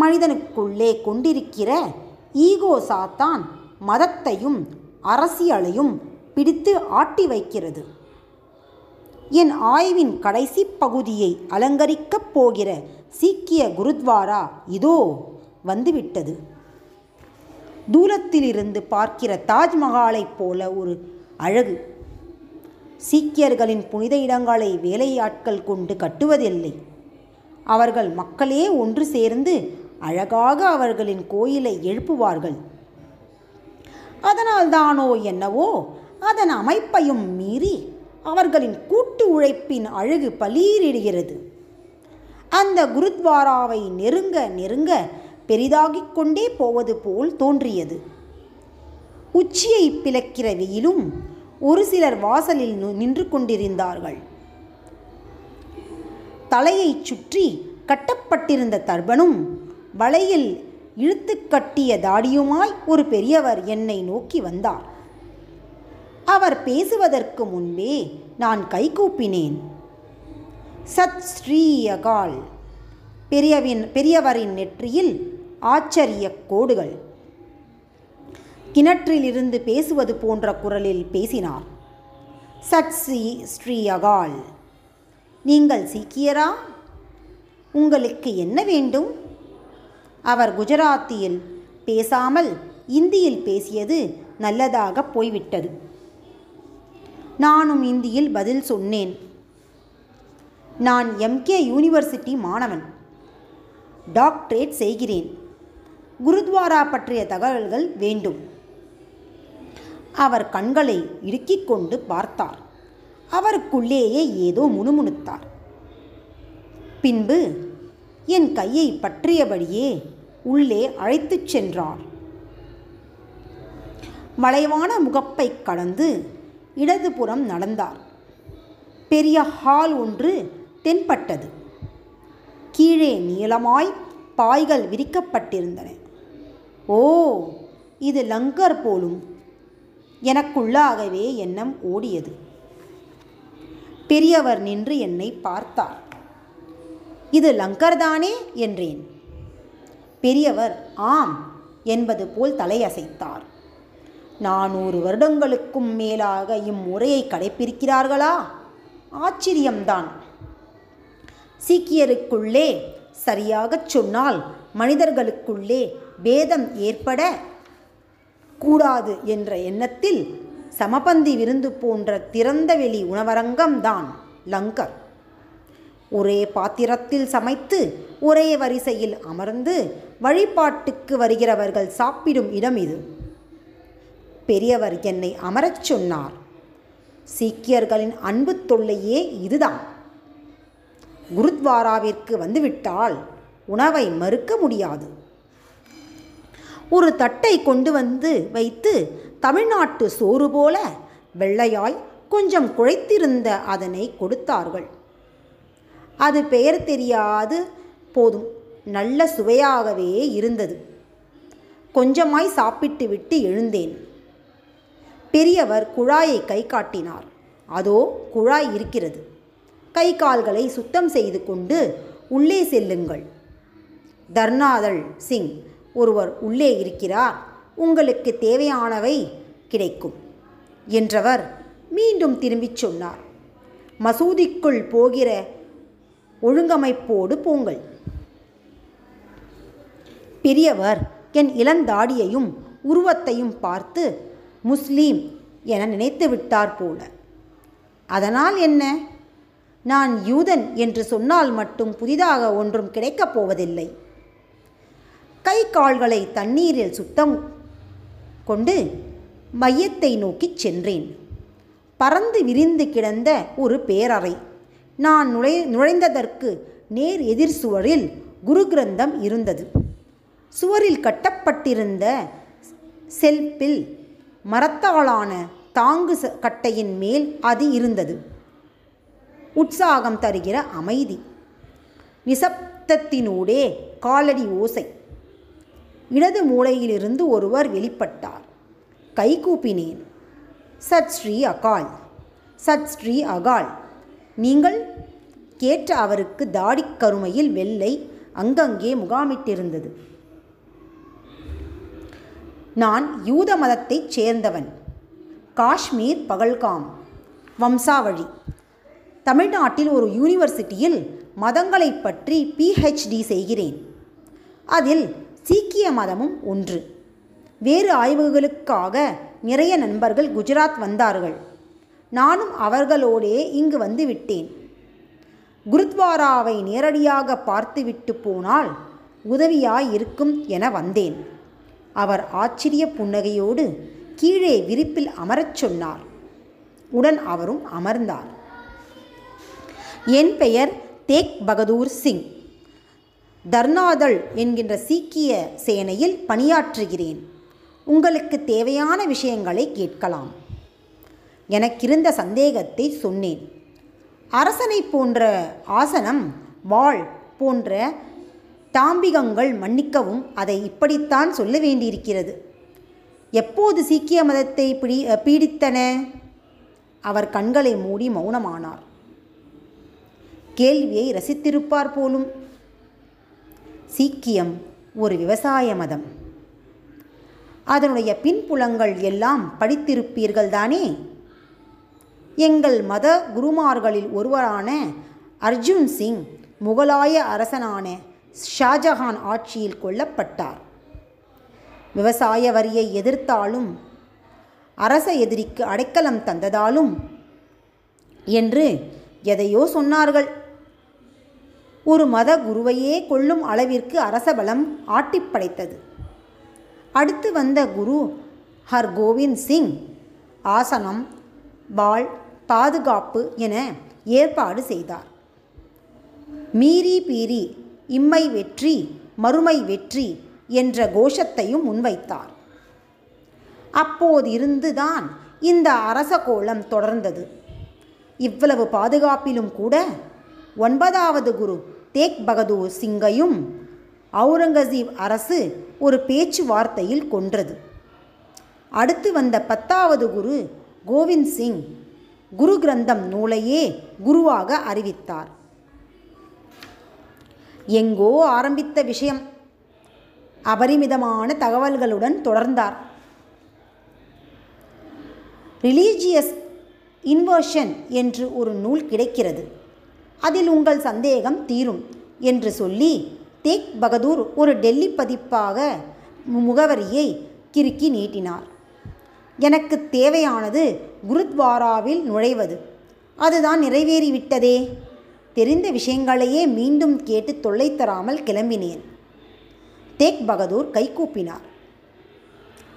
Speaker 1: மனிதனுக்குள்ளே கொண்டிருக்கிற ஈகோ சாத்தான் மதத்தையும் அரசியலையும் பிடித்து ஆட்டி வைக்கிறது. என் ஆய்வின் கடைசி பகுதியை அலங்கரிக்கப் போகிற சீக்கிய குருத்வாரா இதோ வந்துவிட்டது. தூரத்திலிருந்து பார்க்கிற தாஜ்மஹாலைப் போல ஒரு அழகு. சீக்கியர்களின் புனித இடங்களை வேலையாட்கள் கொண்டு கட்டுவதில்லை. அவர்கள் மக்களே ஒன்று சேர்ந்து அழகாக அவர்களின் கோயிலை எழுப்புவார்கள். அதனால்தானோ என்னவோ அதன் அமைப்பையும் மீறி அவர்களின் கூட்டு உழைப்பின் அழகு பலீரிடுகிறது. அந்த குருத்வாராவை நெருங்க நெருங்க பெரிதாகிக் கொண்டே போவது போல் தோன்றியது. உச்சியை பிளக்கிற வெயிலும் ஒரு சிலர் வாசலில் நு- நின்று கொண்டிருந்தார்கள். தலையைச் சுற்றி கட்டப்பட்டிருந்த தர்பனும் வலையில் இழுத்து கட்டிய தாடியுமாய் ஒரு பெரியவர் என்னை நோக்கி வந்தார். அவர் பேசுவதற்கு முன்பே நான் கைகூப்பினேன் சத் ஸ்ரீ அகால் பெரியவின் பெரியவரின் நெற்றியில் ஆச்சரிய கோடுகள். கிணற்றிலிருந்து பேசுவது போன்ற குரலில் பேசினார். சட் ஸ்ரீ ஸ்ரீ அகால் நீங்கள் சீக்கியரா? உங்களுக்கு என்ன வேண்டும்? அவர் குஜராத்தியில் பேசாமல் இந்தியில் பேசியது நல்லதாக போய்விட்டது. நானும் இந்தியில் பதில் சொன்னேன். நான் எம்கே யூனிவர்சிட்டி மாணவன். டாக்டரேட் செய்கிறேன். குருத்வாரா பற்றிய தகவல்கள் வேண்டும். அவர் கண்களை இடுக்கிக் கொண்டு பார்த்தார். அவருக்குள்ளேயே ஏதோ முணுமுணுத்தார். பின்பு என் கையை பற்றியபடியே உள்ளே அழைத்துச் சென்றார். வளைவான முகப்பை கடந்து இடதுபுறம் நடந்தார். பெரிய ஹால் ஒன்று தென்பட்டது. கீழே நீளமாய் பாய்கள் விரிக்கப்பட்டிருந்தன. ஓ இது லங்கர் போலும். எனக்குள்ளாகவே எண்ணம் ஓடியது பெரியவர் நின்று என்னை பார்த்தார். இது லங்கர்தானே என்றேன். பெரியவர் ஆம் என்பது போல் தலையசைத்தார். நானூறு வருடங்களுக்கும் மேலாக இம்முறையை கடைப்பிடிக்கிறார்களா? ஆச்சரியம்தான். சீக்கியருக்குள்ளே சரியாகச் சொன்னால் மனிதர்களுக்குள்ளே பேதம் ஏற்பட கூடாது என்ற எண்ணத்தில் சமபந்தி விருந்து போன்ற திறந்தவெளி உணவரங்கம்தான் லங்கர். ஒரே பாத்திரத்தில் சமைத்து ஒரே வரிசையில் அமர்ந்து வழிபாட்டுக்கு வருகிறவர்கள் சாப்பிடும் இடம் இது. பெரியவர் என்னை அமரச் சொன்னார். சீக்கியர்களின் அன்பு தொல்லையே இதுதான். குருத்வாராவிற்கு வந்துவிட்டால் உணவை மறுக்க முடியாது. ஒரு தட்டை கொண்டு வந்து வைத்து தமிழ்நாட்டு சோறு போல வெள்ளையாய் கொஞ்சம் குழைத்திருந்த அதனை கொடுத்தார்கள். அது பெயர் தெரியாது போதும் நல்ல சுவையாகவே இருந்தது. கொஞ்சமாய் சாப்பிட்டு விட்டு எழுந்தேன். பெரியவர் குழாயை கை காட்டினார். அதோ குழாய் இருக்கிறது. கை கால்களை சுத்தம் செய்து கொண்டு உள்ளே செல்லுங்கள். தர்னாதல் சிங் ஒருவர் உள்ளே இருக்கிறார். உங்களுக்கு தேவையானவை கிடைக்கும் என்றவர் மீண்டும் திரும்பிச் சொன்னார். மசூதிக்குள் போகிற ஒழுங்கமைப்போடு போங்கள். பெரியவர் என் இளந்தாடியையும் உருவத்தையும் பார்த்து முஸ்லீம் என நினைத்து விட்டார் போல. அதனால் என்ன? நான் யூதன் என்று சொன்னால் மட்டும் புதிதாக ஒன்றும் கிடைக்கப் போவதில்லை. கை கால்களை தண்ணீரில் சுத்தம் கொண்டு மையத்தை நோக்கிச் சென்றேன். பறந்து விரிந்து கிடந்த ஒரு பேரறை. நான் நுழை நுழைந்ததற்கு நேர் எதிர் சுவரில் குரு கிரந்தம் இருந்தது. சுவரில் கட்டப்பட்டிருந்த செல்பில் மரத்தாலான தாங்கு ச- கட்டையின் மேல் அது இருந்தது. உற்சாகம் தருகிற அமைதி. நிசப்தத்தினூடே காலடி ஓசை. இடது மூலையிலிருந்து ஒருவர் வெளிப்பட்டார். கைகூப்பினேன். சத் ஸ்ரீ அகால். சத் ஸ்ரீ அகால். நீங்கள் கேட்ட அவருக்கு தாடிக் கருமையில் வெள்ளை அங்கங்கே முகாமிட்டிருந்தது. நான் யூத மதத்தைச் சேர்ந்தவன். காஷ்மீர் பகல்காம். வம்சாவழி. தமிழ்நாட்டில் ஒரு யூனிவர்சிட்டியில் மதங்களைப் பற்றி பிஹெச்டி செய்கிறேன். அதில் சீக்கிய மதமும் ஒன்று. வேறு ஆய்வுகளுக்காக நிறைய நண்பர்கள் குஜராத் வந்தார்கள். நானும் அவர்களோடே இங்கு வந்து விட்டேன். குருத்வாராவை நேரடியாக பார்த்துவிட்டு போனால் உதவியாய் இருக்கும் என வந்தேன். அவர் ஆச்சரிய புன்னகையோடு கீழே விரிப்பில் அமரச் சொன்னார். உடன் அவரும் அமர்ந்தார். என் பெயர் தேக் பகதூர் சிங். தர்னாதள் என்கின்ற சீக்கிய சேனையில் பணியாற்றுகிறேன். உங்களுக்கு தேவையான விஷயங்களை கேட்கலாம். எனக்கிருந்த சந்தேகத்தை சொன்னேன். அரசனை போன்ற ஆசனம் வாழ் போன்ற தாம்பிகங்கள் மன்னிக்கவும் அதை இப்படித்தான் சொல்ல வேண்டியிருக்கிறது. எப்போது சீக்கிய மதத்தை பிடி பீடித்தன? அவர் கண்களை மூடி மௌனமானார். கேள்வியை ரசித்திருப்பார் போலும். சீக்கியம் ஒரு விவசாய மதம். அதனுடைய பின்புலங்கள் எல்லாம் படித்திருப்பீர்கள் தானே எங்கள் மத குருமார்களில் ஒருவரான அர்ஜுன் சிங் முகலாய அரசனான ஷாஜஹான் ஆட்சியில் கொல்லப்பட்டார். விவசாய வரியை எதிர்த்தாலும் அரச எதிரிக்கு அடைக்கலம் தந்ததாலும் என்று எதையோ சொன்னார்கள். ஒரு மத குருவையே கொள்ளும் அளவிற்கு அரசபலம் ஆட்டிப்படைத்தது அடுத்து வந்த குரு ஹர்கோவிந்த் சிங். ஆசனம் பால் பாதுகாப்பு என ஏற்பாடு செய்தார். மீறி பீரி இம்மை வெற்றி மறுமை வெற்றி என்ற கோஷத்தையும் முன்வைத்தார். அப்போதிருந்துதான் இந்த அரச கோலம் தொடர்ந்தது. இவ்வளவு பாதுகாப்பிலும் கூட ஒன்பதாவது குரு தேக் பகதூர் சிங்கையும் அவுரங்கசீப் அரசு ஒரு பேச்சுவார்த்தையில் கொன்றது. அடுத்து வந்த பத்தாவது குரு கோவிந்த் சிங் குரு கிரந்தம் நூலையே குருவாக அறிவித்தார். எங்கோ ஆரம்பித்த விஷயம். அபரிமிதமான தகவல்களுடன் தொடர்ந்தார். ரிலீஜியஸ் இன்வர்ஷன் என்று ஒரு நூல் கிடைக்கிறது. அதில் உங்கள் சந்தேகம் தீரும் என்று சொல்லி தேக் பகதூர் ஒரு டெல்லி பதிப்பாக முகவரியை கிறுக்கி நீட்டினார். எனக்கு தேவையானது குருத்வாராவில் நுழைவது. அதுதான் நிறைவேறிவிட்டதே. தெரிந்த விஷயங்களையே மீண்டும் கேட்டு தொல்லை தராமல் கிளம்பினேன். தேக் பகதூர் கைகூப்பினார்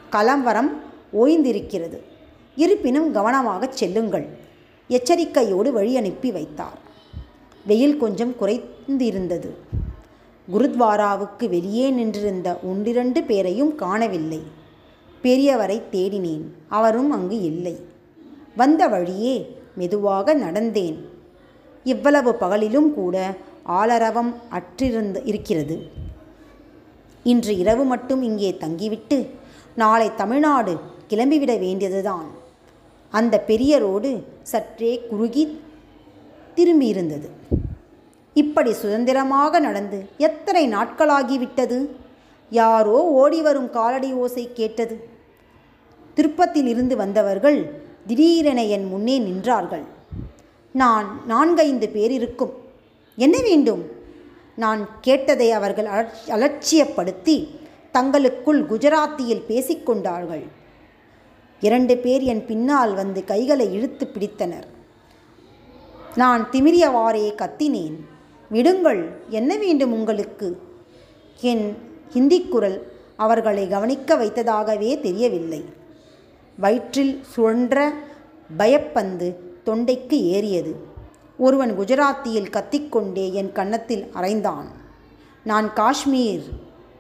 Speaker 1: கலவரம் ஓய்ந்திருக்கிறது. இருப்பினும் கவனமாகச் செல்லுங்கள் எச்சரிக்கையோடு வழி அனுப்பி வைத்தார். வெயில் கொஞ்சம் குறைந்திருந்தது. குருத்வாராவுக்கு வெளியே நின்றிருந்த ஒன்றிரண்டு பேரையும் காணவில்லை. பெரியவரை தேடினேன். அவரும் அங்கு இல்லை. வந்த வழியே மெதுவாக நடந்தேன். இவ்வளவு பகலிலும் கூட ஆளரவம் அற்றிருந்த இருக்கிறது. இன்று இரவு மட்டும் இங்கே தங்கிவிட்டு நாளை தமிழ்நாடு கிளம்பிவிட வேண்டியதுதான். அந்த பெரிய ரோடு சற்றே குறுகி திரும்பியிருந்தது இப்படி சுதந்திரமாக நடந்து எத்தனை நாட்களாகிவிட்டது? யாரோ ஓடி வரும் காலடி ஓசை கேட்டது. திருப்பத்தில் இருந்து வந்தவர்கள் திடீரென என் முன்னே நின்றார்கள். நான் நான்கைந்து பேர் இருக்கும். என்ன வேண்டும்? நான் கேட்டதை அவர்கள் அலட்சியப்படுத்தி தங்களுக்குள் குஜராத்தியில் பேசிக்கொண்டார்கள். இரண்டு பேர் என் பின்னால் வந்து கைகளை இழுத்து பிடித்தனர். நான் திமிரியவாறே கத்தினேன். விடுங்கள் என்ன வேண்டும் உங்களுக்கு? என் ஹிந்தி குரல் அவர்களை கவனிக்க வைத்ததாகவே தெரியவில்லை. வயிற்றில் சுழன்ற பயப்பந்து தொண்டைக்கு ஏறியது. ஒருவன் குஜராத்தியில் கத்திக்கொண்டே என் கன்னத்தில் அரைந்தான். நான் காஷ்மீர்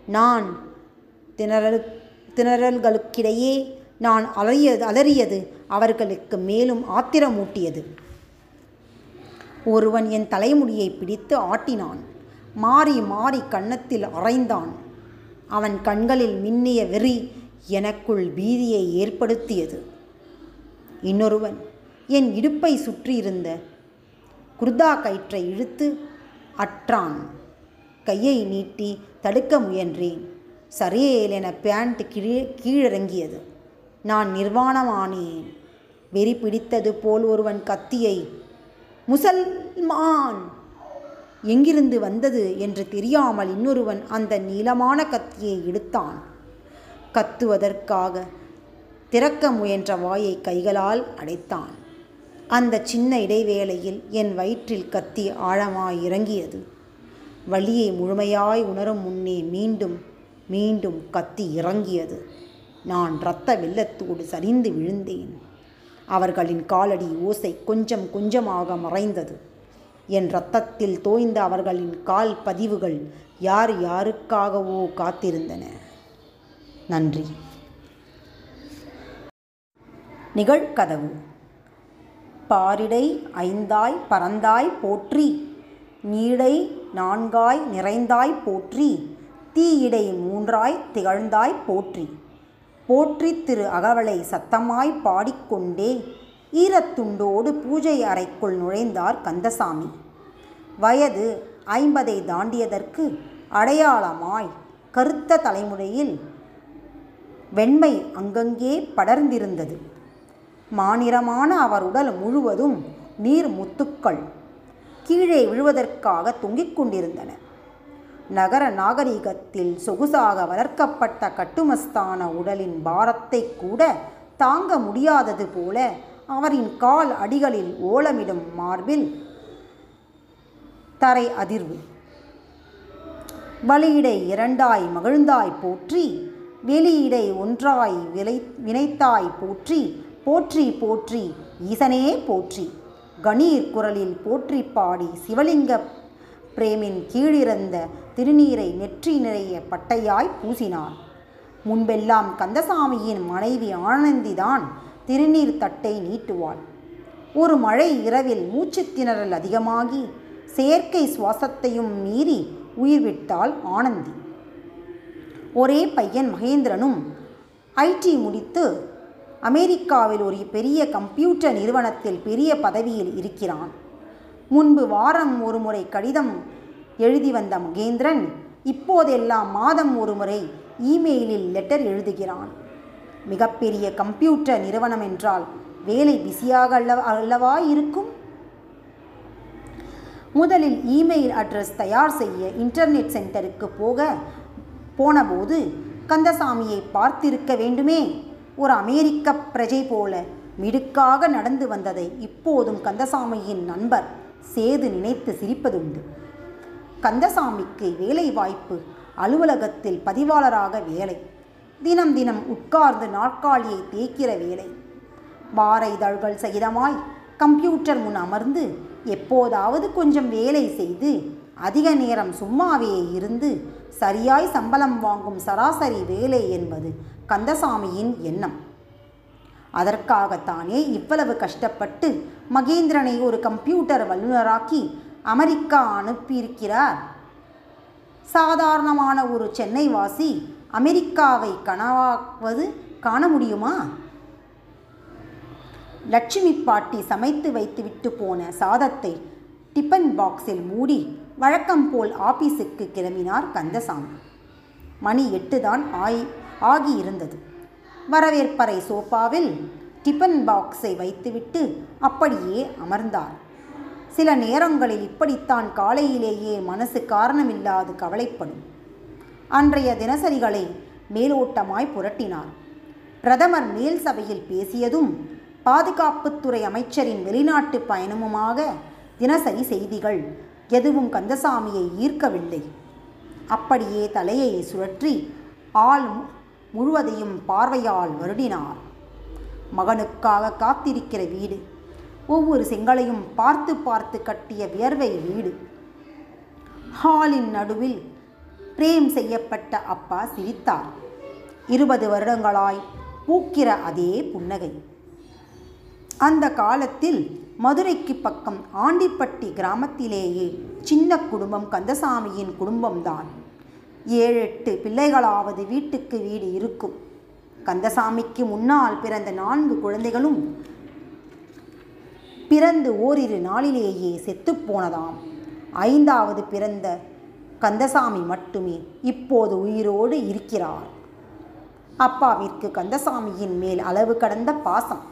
Speaker 1: நான் திணறல் திணறல்களுக்கிடையே நான் அலறியது அலறியது அவர்களுக்கு மேலும் ஆத்திரமூட்டியது. ஒருவன் என் தலைமுடியை பிடித்து ஆட்டினான். மாறி மாறி கன்னத்தில் அறைந்தான் அவன் கண்களில் மின்னிய வெறி எனக்குள் பீதியை ஏற்படுத்தியது. இன்னொருவன் என் இடுப்பை சுற்றியிருந்த குர்தா கயிற்றை இழுத்து அற்றான். கையை நீட்டி தடுக்க முயன்றேன். சரியேலென பேண்ட் கீழே கீழிறங்கியது. நான் நிர்வாணமானேன். வெறி பிடித்தது போல் ஒருவன் கத்தியை முசல்மான். எங்கிருந்து வந்தது என்று தெரியாமல் இன்னொருவன் அந்த நீளமான கத்தியை எடுத்தான். கத்துவதற்காக திறக்க முயன்ற வாயை கைகளால் அடைத்தான். அந்த சின்ன இடைவேளையில் என் வயிற்றில் கத்தி ஆழமாய் இறங்கியது வலியை முழுமையாய் உணரும் முன்னே மீண்டும் மீண்டும் கத்தி இறங்கியது. நான் இரத்த வெள்ளத்தோடு சரிந்து விழுந்தேன். அவர்களின் காலடி ஓசை கொஞ்சம் கொஞ்சமாக மறைந்தது. என் இரத்தத்தில் தோய்ந்த அவர்களின் கால் பதிவுகள் யார் யாருக்காகவோ காத்திருந்தன. நன்றி. நிகழ்கதவு. பாரிடை ஐந்தாய் பறந்தாய் போற்றி நீடை நான்காய் நிறைந்தாய் போற்றி தீயிடை மூன்றாய் திகழ்ந்தாய் போற்றி. போற்றி திரு அகவலை சத்தமாய் பாடிக்கொண்டே ஈரத்துண்டோடு பூஜை அறைக்குள் நுழைந்தார் கந்தசாமி. வயது ஐம்பதை தாண்டியதற்கு அடையாளமாய் கருத்த தலைமுறையில் வெண்மை அங்கங்கே படர்ந்திருந்தது. மாநிறமான அவர் உடல் முழுவதும் நீர் முத்துக்கள் கீழே விழுவதற்காக தொங்கிக் கொண்டிருந்தன. நகர நாகரிகத்தில் சொகுசாக வளர்க்கப்பட்ட கட்டுமஸ்தான உடலின் பாரத்தை கூட தாங்க முடியாதது போல அவரின் கால் அடிகளில் ஓலமிடும் மார்பில் தரை அதிர்வு. வழியிடை இரண்டாய் மகிழ்ந்தாய் போற்றி வெளியிடை ஒன்றாய் விளை வினைத்தாய் போற்றி போற்றி போற்றி ஈசனே போற்றி. கணீர் குரலில் போற்றி பாடி சிவலிங்க பிரேமின் கீழிறந்த திருநீரை நெற்றி நிறைய பட்டையாய் பூசினார் முன்பெல்லாம் கந்தசாமியின் மனைவி ஆனந்திதான் திருநீர் தட்டை நீட்டுவாள். ஒரு மழை இரவில் மூச்சுத்திணறல் அதிகமாகி செயற்கை சுவாசத்தையும் மீறி உயிர் விட்டாள் ஆனந்தி. ஒரே பையன் மகேந்திரனும் ஐடி முடித்து அமெரிக்காவில் ஒரு பெரிய கம்ப்யூட்டர் நிறுவனத்தில் பெரிய பதவியில் இருக்கிறான். முன்பு வாரம் ஒரு முறை கடிதம் எழுதி வந்த மகேந்திரன் இப்போதெல்லாம் மாதம் ஒரு முறை இமெயிலில் லெட்டர் எழுதுகிறான். மிகப்பெரிய கம்ப்யூட்டர் நிறுவனம் என்றால் வேலை பிஸியாக அல்லவா அல்லவா இருக்கும்? முதலில் இமெயில் அட்ரஸ் தயார் செய்ய இன்டர்நெட் சென்டருக்கு போக போனபோது கந்தசாமியை பார்த்திருக்க வேண்டுமே? ஒரு அமெரிக்க பிரஜை போல மிடுக்காக நடந்து வந்ததை இப்போதும் கந்தசாமியின் நண்பர் சேது நினைத்து சிரிப்பதுண்டு. கந்தசாமிக்கு வேலை வாய்ப்பு அலுவலகத்தில் பதிவாளராக வேலை. தினம் தினம் உட்கார்ந்து நாற்காலியை தேய்க்கிற வேலை. வார இதழ்கள் சகிதமாய் கம்ப்யூட்டர் முன் அமர்ந்து எப்போதாவது கொஞ்சம் வேலை செய்து அதிக நேரம் சும்மாவே இருந்து சரியாய் சம்பளம் வாங்கும் சராசரி வேலை என்பது கந்தசாமியின் எண்ணம். அதற்காகத்தானே இவ்வளவு கஷ்டப்பட்டு மகேந்திரனை ஒரு கம்ப்யூட்டர் வல்லுநராக்கி அமெரிக்கா அனுப்பியிருக்கிறார்? சாதாரணமான ஒரு சென்னை வாசி அமெரிக்காவை கனவாக்குவது காண முடியுமா? லட்சுமி பாட்டி சமைத்து வைத்துவிட்டு போன சாதத்தை டிபன் பாக்ஸில் மூடி வழக்கம் போல் ஆபீஸுக்கு கிளம்பினார் கந்தசாமி. மணி எட்டு தான் ஆய் ஆகியிருந்தது. வரவேற்பறை சோஃபாவில் டிபன் பாக்ஸை வைத்துவிட்டு அப்படியே அமர்ந்தார். சில நேரங்களில் இப்படித்தான் காலையிலேயே மனசு காரணமில்லாது கவலைப்படும். அன்றைய தினசரிகளை மேலோட்டமாய் புரட்டினார். பிரதமர் மேல் சபையில் பேசியதும் பாதுகாப்புத்துறை அமைச்சரின் வெளிநாட்டு பயணமுமாக தினசரி செய்திகள் எதுவும் கந்தசாமியை ஈர்க்கவில்லை. அப்படியே தலையை சுழற்றி ஆள் முழுவதையும் பார்வையால் வருடினார். மகனுக்காக காத்திருக்கிற வீடு ஒவ்வொரு செங்கலையும் பார்த்து பார்த்து கட்டிய வியர்வை வீடு. ஹாலின் நடுவில் பிரேம் செய்யப்பட்ட அப்பா சிரித்தார். இருபது வருடங்களாய் பூக்கிற அதே புன்னகை. அந்த காலத்தில் மதுரைக்கு பக்கம் ஆண்டிப்பட்டி கிராமத்திலேயே சின்ன குடும்பம் கந்தசாமியின் குடும்பம்தான். ஏழு எட்டு பிள்ளைகளாவது வீட்டுக்கு வீடு இருக்கும். கந்தசாமிக்கு முன்னால் பிறந்த நான்கு குழந்தைகளும் பிறந்து ஓரிரு நாளிலேயே செத்துப்போனதாம் ஐந்தாவது பிறந்த கந்தசாமி மட்டுமே இப்போது உயிரோடு இருக்கிறார். அப்பாவிற்கு கந்தசாமியின் மேல் அளவு கடந்த பாசம்.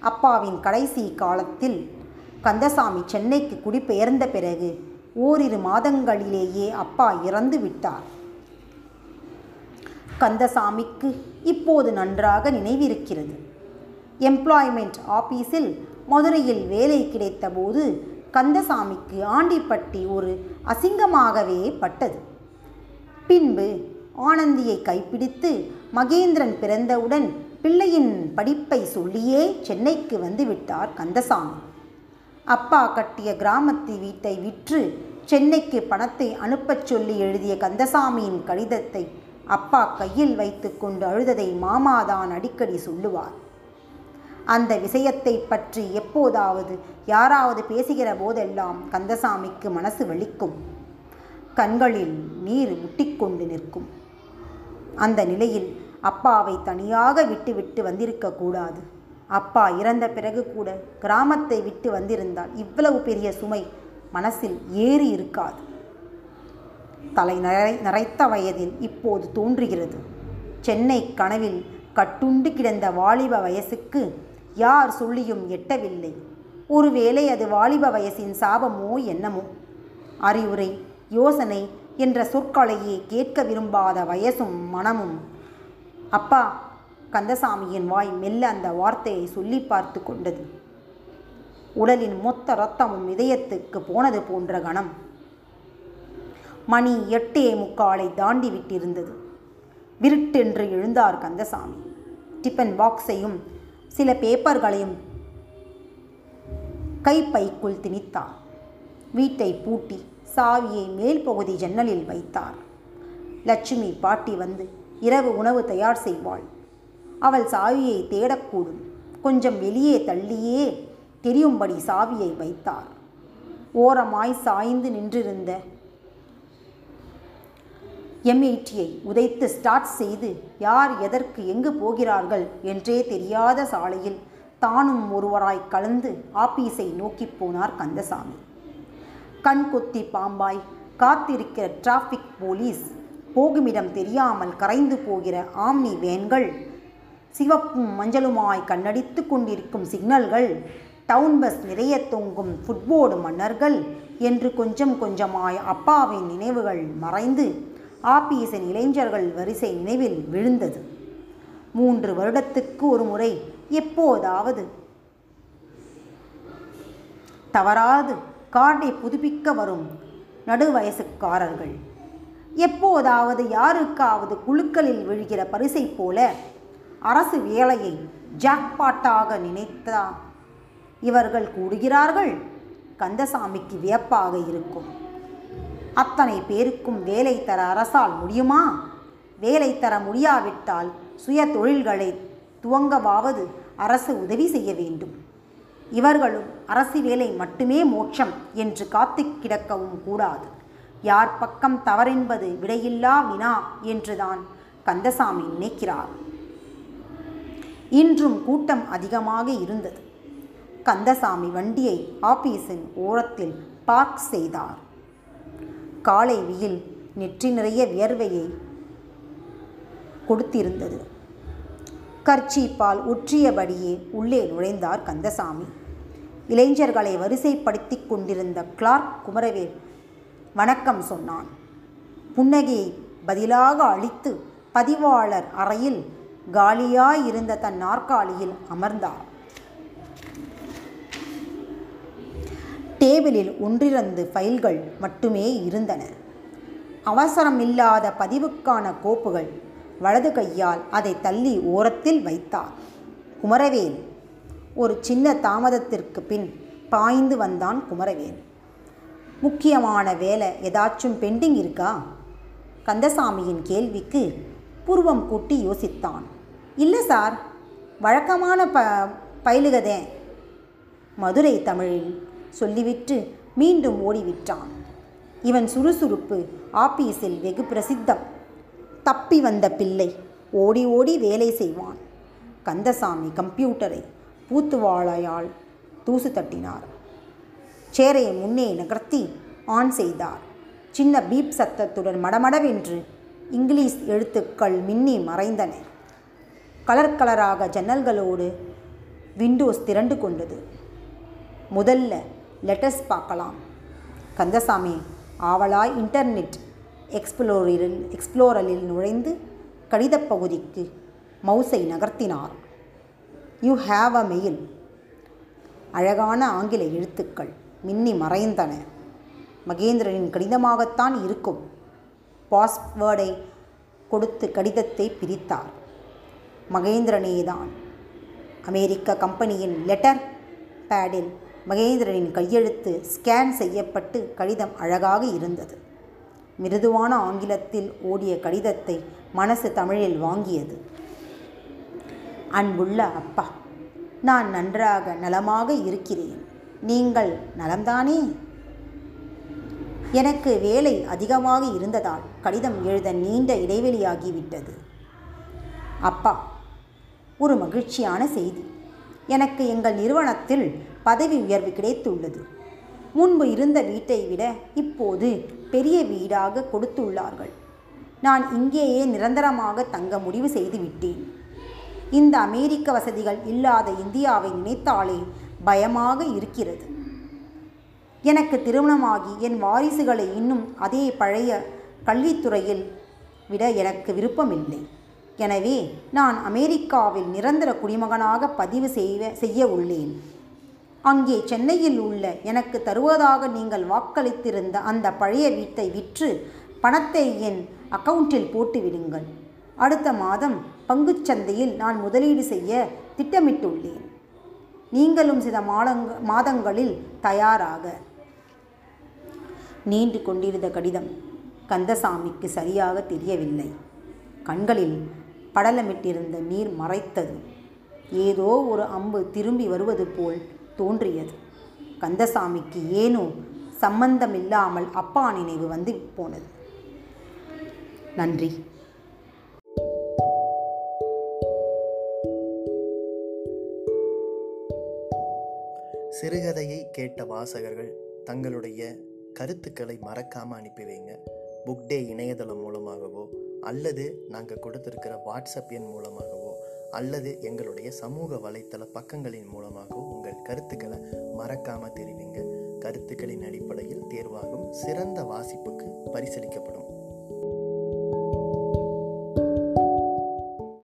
Speaker 1: அப்பாவின் கடைசி காலத்தில் கந்தசாமி சென்னைக்கு குடிபெயர்ந்த பிறகு ஓரிரு மாதங்களிலேயே அப்பா இறந்து விட்டார். கந்தசாமிக்கு இப்போது நன்றாக நினைவிருக்கிறது. எம்ப்ளாய்மெண்ட் ஆபீஸில் மதுரையில் வேலை கிடைத்தபோது கந்தசாமிக்கு ஆண்டிப்பட்டி ஒரு அசிங்கமாகவே பட்டது. பின்பு ஆனந்தியை கைப்பிடித்து மகேந்திரன் பிறந்தவுடன் பிள்ளையின் படிப்பை சொல்லியே சென்னைக்கு வந்து விட்டார் கந்தசாமி. அப்பா கட்டிய கிராமத்து வீட்டை விற்று சென்னைக்கு பணத்தை அனுப்பச் சொல்லி எழுதிய கந்தசாமியின் கடிதத்தை அப்பா கையில் வைத்துக்கொண்டு அழுததை மாமாதான் அடிக்கடி சொல்லுவார். அந்த விஷயத்தை பற்றி எப்போதாவது யாராவது பேசுகிற போதெல்லாம் கந்தசாமிக்கு மனசு வலிக்கும். கண்களில் நீர் முட்டிக்கொண்டு நிற்கும். அந்த நிலையில் அப்பாவை தனியாக விட்டுவிட்டு விட்டு வந்திருக்க கூடாது. அப்பா இறந்த பிறகு கூட கிராமத்தை விட்டு வந்திருந்தால் இவ்வளவு பெரிய சுமை மனசில் ஏறி இருக்காது. தலை நிறை நரைத்த வயதில் இப்போது தோன்றுகிறது. சென்னை கனவில் கட்டுண்டு கிடந்த வாலிப வயசுக்கு யார் சொல்லியும் எட்டவில்லை. ஒருவேளை அது வாலிப வயசின் சாபமோ என்னமோ? அறிவுரை யோசனை என்ற சொற்களையே கேட்க விரும்பாத வயசும் மனமும். அப்பா கந்தசாமியின் வாய் மெல்ல அந்த வார்த்தையை சொல்லி பார்த்து கொண்டது. உடலின் மொத்த ரத்தமும் இதயத்துக்கு போனது போன்ற கணம். மணி எட்டே முக்காலை தாண்டி விட்டிருந்தது. விருட்டென்று எழுந்தார் கந்தசாமி. டிஃபன் பாக்ஸையும் சில பேப்பர்களையும் கைப்பைக்குள் திணித்தார். வீட்டை பூட்டி சாவியை மேல் பகுதி ஜன்னலில் வைத்தார். லட்சுமி பாட்டி வந்து இரவு உணவு தயார் செய்வாள். அவள் சாவியை தேடக்கூடும். கொஞ்சம் வெளியே தள்ளியே தெரியும்படி சாவியை வைத்தார். ஓரமாய் சாய்ந்து நின்றிருந்த எம்ஐடியை உதைத்து ஸ்டார்ட் செய்து யார் எதற்கு எங்கு போகிறார்கள்? என்றே தெரியாத சாலையில் தானும் ஒருவராய் கலந்து ஆபீஸை நோக்கி போனார் கந்தசாமி. கண் கொத்தி பாம்பாய் காத்திருக்கிற டிராஃபிக் போலீஸ் போகுமிடம் தெரியாமல் கரைந்து போகிற ஆம்னி வேன்கள் சிவப்பும் மஞ்சளுமாய் கண்ணடித்து கொண்டிருக்கும் சிக்னல்கள் டவுன் பஸ் நிறைய தொங்கும் ஃபுட்போர்டு மன்னர்கள் என்று கொஞ்சம் கொஞ்சமாய் அப்பாவின் நினைவுகள் மறைந்து ஆபீஸின் இளைஞர்கள் வரிசை நினைவில் விழுந்தது. மூன்று வருடத்துக்கு ஒரு முறை எப்போதாவது தவறாது கார்டை புதுப்பிக்க வரும் நடுவயசுக்காரர்கள். எப்போதாவது யாருக்காவது குழுக்களில் விழுகிற பரிசை போல அரசு வேலையை ஜாக்பாட்டாக நினைத்தா. இவர்கள் கூடுகிறார்கள் கந்தசாமிக்கு வியப்பாக இருக்கும். அத்தனை பேருக்கும் வேலை தர அரசால் முடியுமா? வேலை தர முடியாவிட்டால் சுய தொழில்களை துவங்கவாவது அரசு உதவி செய்ய வேண்டும். இவர்களும் அரசு வேலை மட்டுமே மோட்சம் என்று காத்து கிடக்கவும் கூடாது. யார் பக்கம் தவறென்பது விடையில்லா வினா என்றுதான் கந்தசாமி நினைக்கிறார். இன்றும் கூட்டம் அதிகமாக இருந்தது. கந்தசாமி வண்டியை ஆபீஸின் ஓரத்தில் பார்க் செய்தார். காலை வெயில் நெற்றி நிறைய வியர்வையை கொடுத்திருந்தது. கர்ச்சீப்பால் உற்றியபடியே உள்ளே நுழைந்தார் கந்தசாமி. இளைஞர்களை வரிசைப்படுத்தி கொண்டிருந்த கிளார்க் குமரவேல் வணக்கம் சொன்னான். புன்னகையை பதிலாக அளித்து பதிவாளர் அறையில் காலியாயிருந்த தன் நாற்காலியில் அமர்ந்தார். டேபிளில் ஒன்றிரண்டு ஃபைல்கள் மட்டுமே இருந்தன. அவசரமில்லாத பதிவுக்கான கோப்புகள் வலது கையால் அதை தள்ளி ஓரத்தில் வைத்தார். குமரவேல் ஒரு சின்ன தாமதத்திற்கு பின் பாய்ந்து வந்தான் குமரவேல். முக்கியமான வேலை ஏதாச்சும் பெண்டிங் இருக்கா? கந்தசாமியின் கேள்விக்கு புருவம் கூட்டி யோசித்தான். இல்லை சார் வழக்கமான ப பயிலுகதே. மதுரை தமிழில் சொல்லிவிட்டு மீண்டும் ஓடிவிட்டான். இவன் சுறுசுறுப்பு ஆபீஸில் வெகு பிரசித்தம். தப்பி வந்த பிள்ளை ஓடி ஓடி வேலை செய்வான். கந்தசாமி கம்ப்யூட்டரை பூத்துவாழையால் தூசு தட்டினார். சேரை முன்னே நகர்த்தி ஆன் செய்தார். சின்ன பீப் சத்தத்துடன் மடமடவென்று இங்கிலீஷ் எழுத்துக்கள் மின்னி மறைந்தன. கலர் கலராக ஜன்னல்களோடு விண்டோஸ் திரண்டு கொண்டது. முதல்ல லெட்டர்ஸ் பார்க்கலாம். கந்தசாமி ஆவலாய் இன்டர்நெட் எக்ஸ்ப்ளோரில் எக்ஸ்ப்ளோரலில் நுழைந்து கடிதப் பகுதிக்கு மவுஸை நகர்த்தினார். யூ ஹாவ் அ மெயில் அழகான ஆங்கில எழுத்துக்கள் மின்னி மறைந்தன. மகேந்திரனின் கடிதமாகத்தான் இருக்கும். பாஸ்வேர்டை கொடுத்து கடிதத்தை பிரித்தார். மகேந்திரனே தான் அமெரிக்க கம்பெனியின் லெட்டர் பேடில் மகேந்திரனின் கையெழுத்து ஸ்கேன் செய்யப்பட்டு கடிதம் அழகாக இருந்தது. மிருதுவான ஆங்கிலத்தில் ஓடிய கடிதத்தை மனசு தமிழில் வாங்கியது. அன்புள்ள அப்பா நான் நன்றாக நலமாக இருக்கிறேன். நீங்கள் நலம்தானே? எனக்கு வேலை அதிகமாக இருந்ததால் கடிதம் எழுத நீண்ட இடைவெளியாகிவிட்டது. அப்பா ஒரு மகிழ்ச்சியான செய்தி. எனக்கு எங்கள் நிறுவனத்தில் பதவி உயர்வு கிடைத்துள்ளது. முன்பு இருந்த வீட்டை விட இப்போது பெரிய வீடாக கொடுத்துள்ளார்கள். நான் இங்கேயே நிரந்தரமாக தங்க முடிவு செய்து விட்டேன். இந்த அமெரிக்க வசதிகள் இல்லாத இந்தியாவை நினைத்தாலே பயமாக இருக்கிறது. எனக்கு திருமணமாகி என் வாரிசுகளை இன்னும் அதே பழைய கல்வித்துறையில் விட எனக்கு விருப்பமில்லை. எனவே நான் அமெரிக்காவில் நிரந்தர குடிமகனாக பதிவு செய்வ செய்ய உள்ளேன். அங்கே சென்னையில் உள்ள எனக்கு தருவதாக நீங்கள் வாக்களித்திருந்த அந்த பழைய வீட்டை விற்று பணத்தை என் அக்கவுண்டில் போட்டுவிடுங்கள் அடுத்த மாதம் பங்குச்சந்தையில் நான் முதலீடு செய்ய திட்டமிட்டுள்ளேன். நீங்களும் சில மாதங்க மாதங்களில் தயாராக. நீண்டு கொண்டிருந்த கடிதம் கந்தசாமிக்கு சரியாக தெரியவில்லை. கண்களில் படலமிட்டிருந்த நீர் மறைத்தது. ஏதோ ஒரு அம்பு திரும்பி வருவது போல் தோன்றியது. கந்தசாமிக்கு ஏனோ சம்பந்தமில்லாமல் அப்பா நினைவு வந்து போனது. நன்றி.
Speaker 2: சிறுகதையை கேட்ட வாசகர்கள் தங்களுடைய கருத்துக்களை மறக்காமல் அனுப்பி வைங்க. புக் டே இணையதளம் மூலமாகவோ அல்லது நாங்கள் கொடுத்துருக்கிற வாட்ஸ்அப் எண் மூலமாகவோ அல்லது எங்களுடைய சமூக வலைத்தள பக்கங்களின் மூலமாகவோ உங்கள் கருத்துக்களை மறக்காமல் தெரிவிங்க. கருத்துக்களின் அடிப்படையில் தேர்வாகும் சிறந்த வாசிப்புக்கு பரிசளிக்கப்படும்.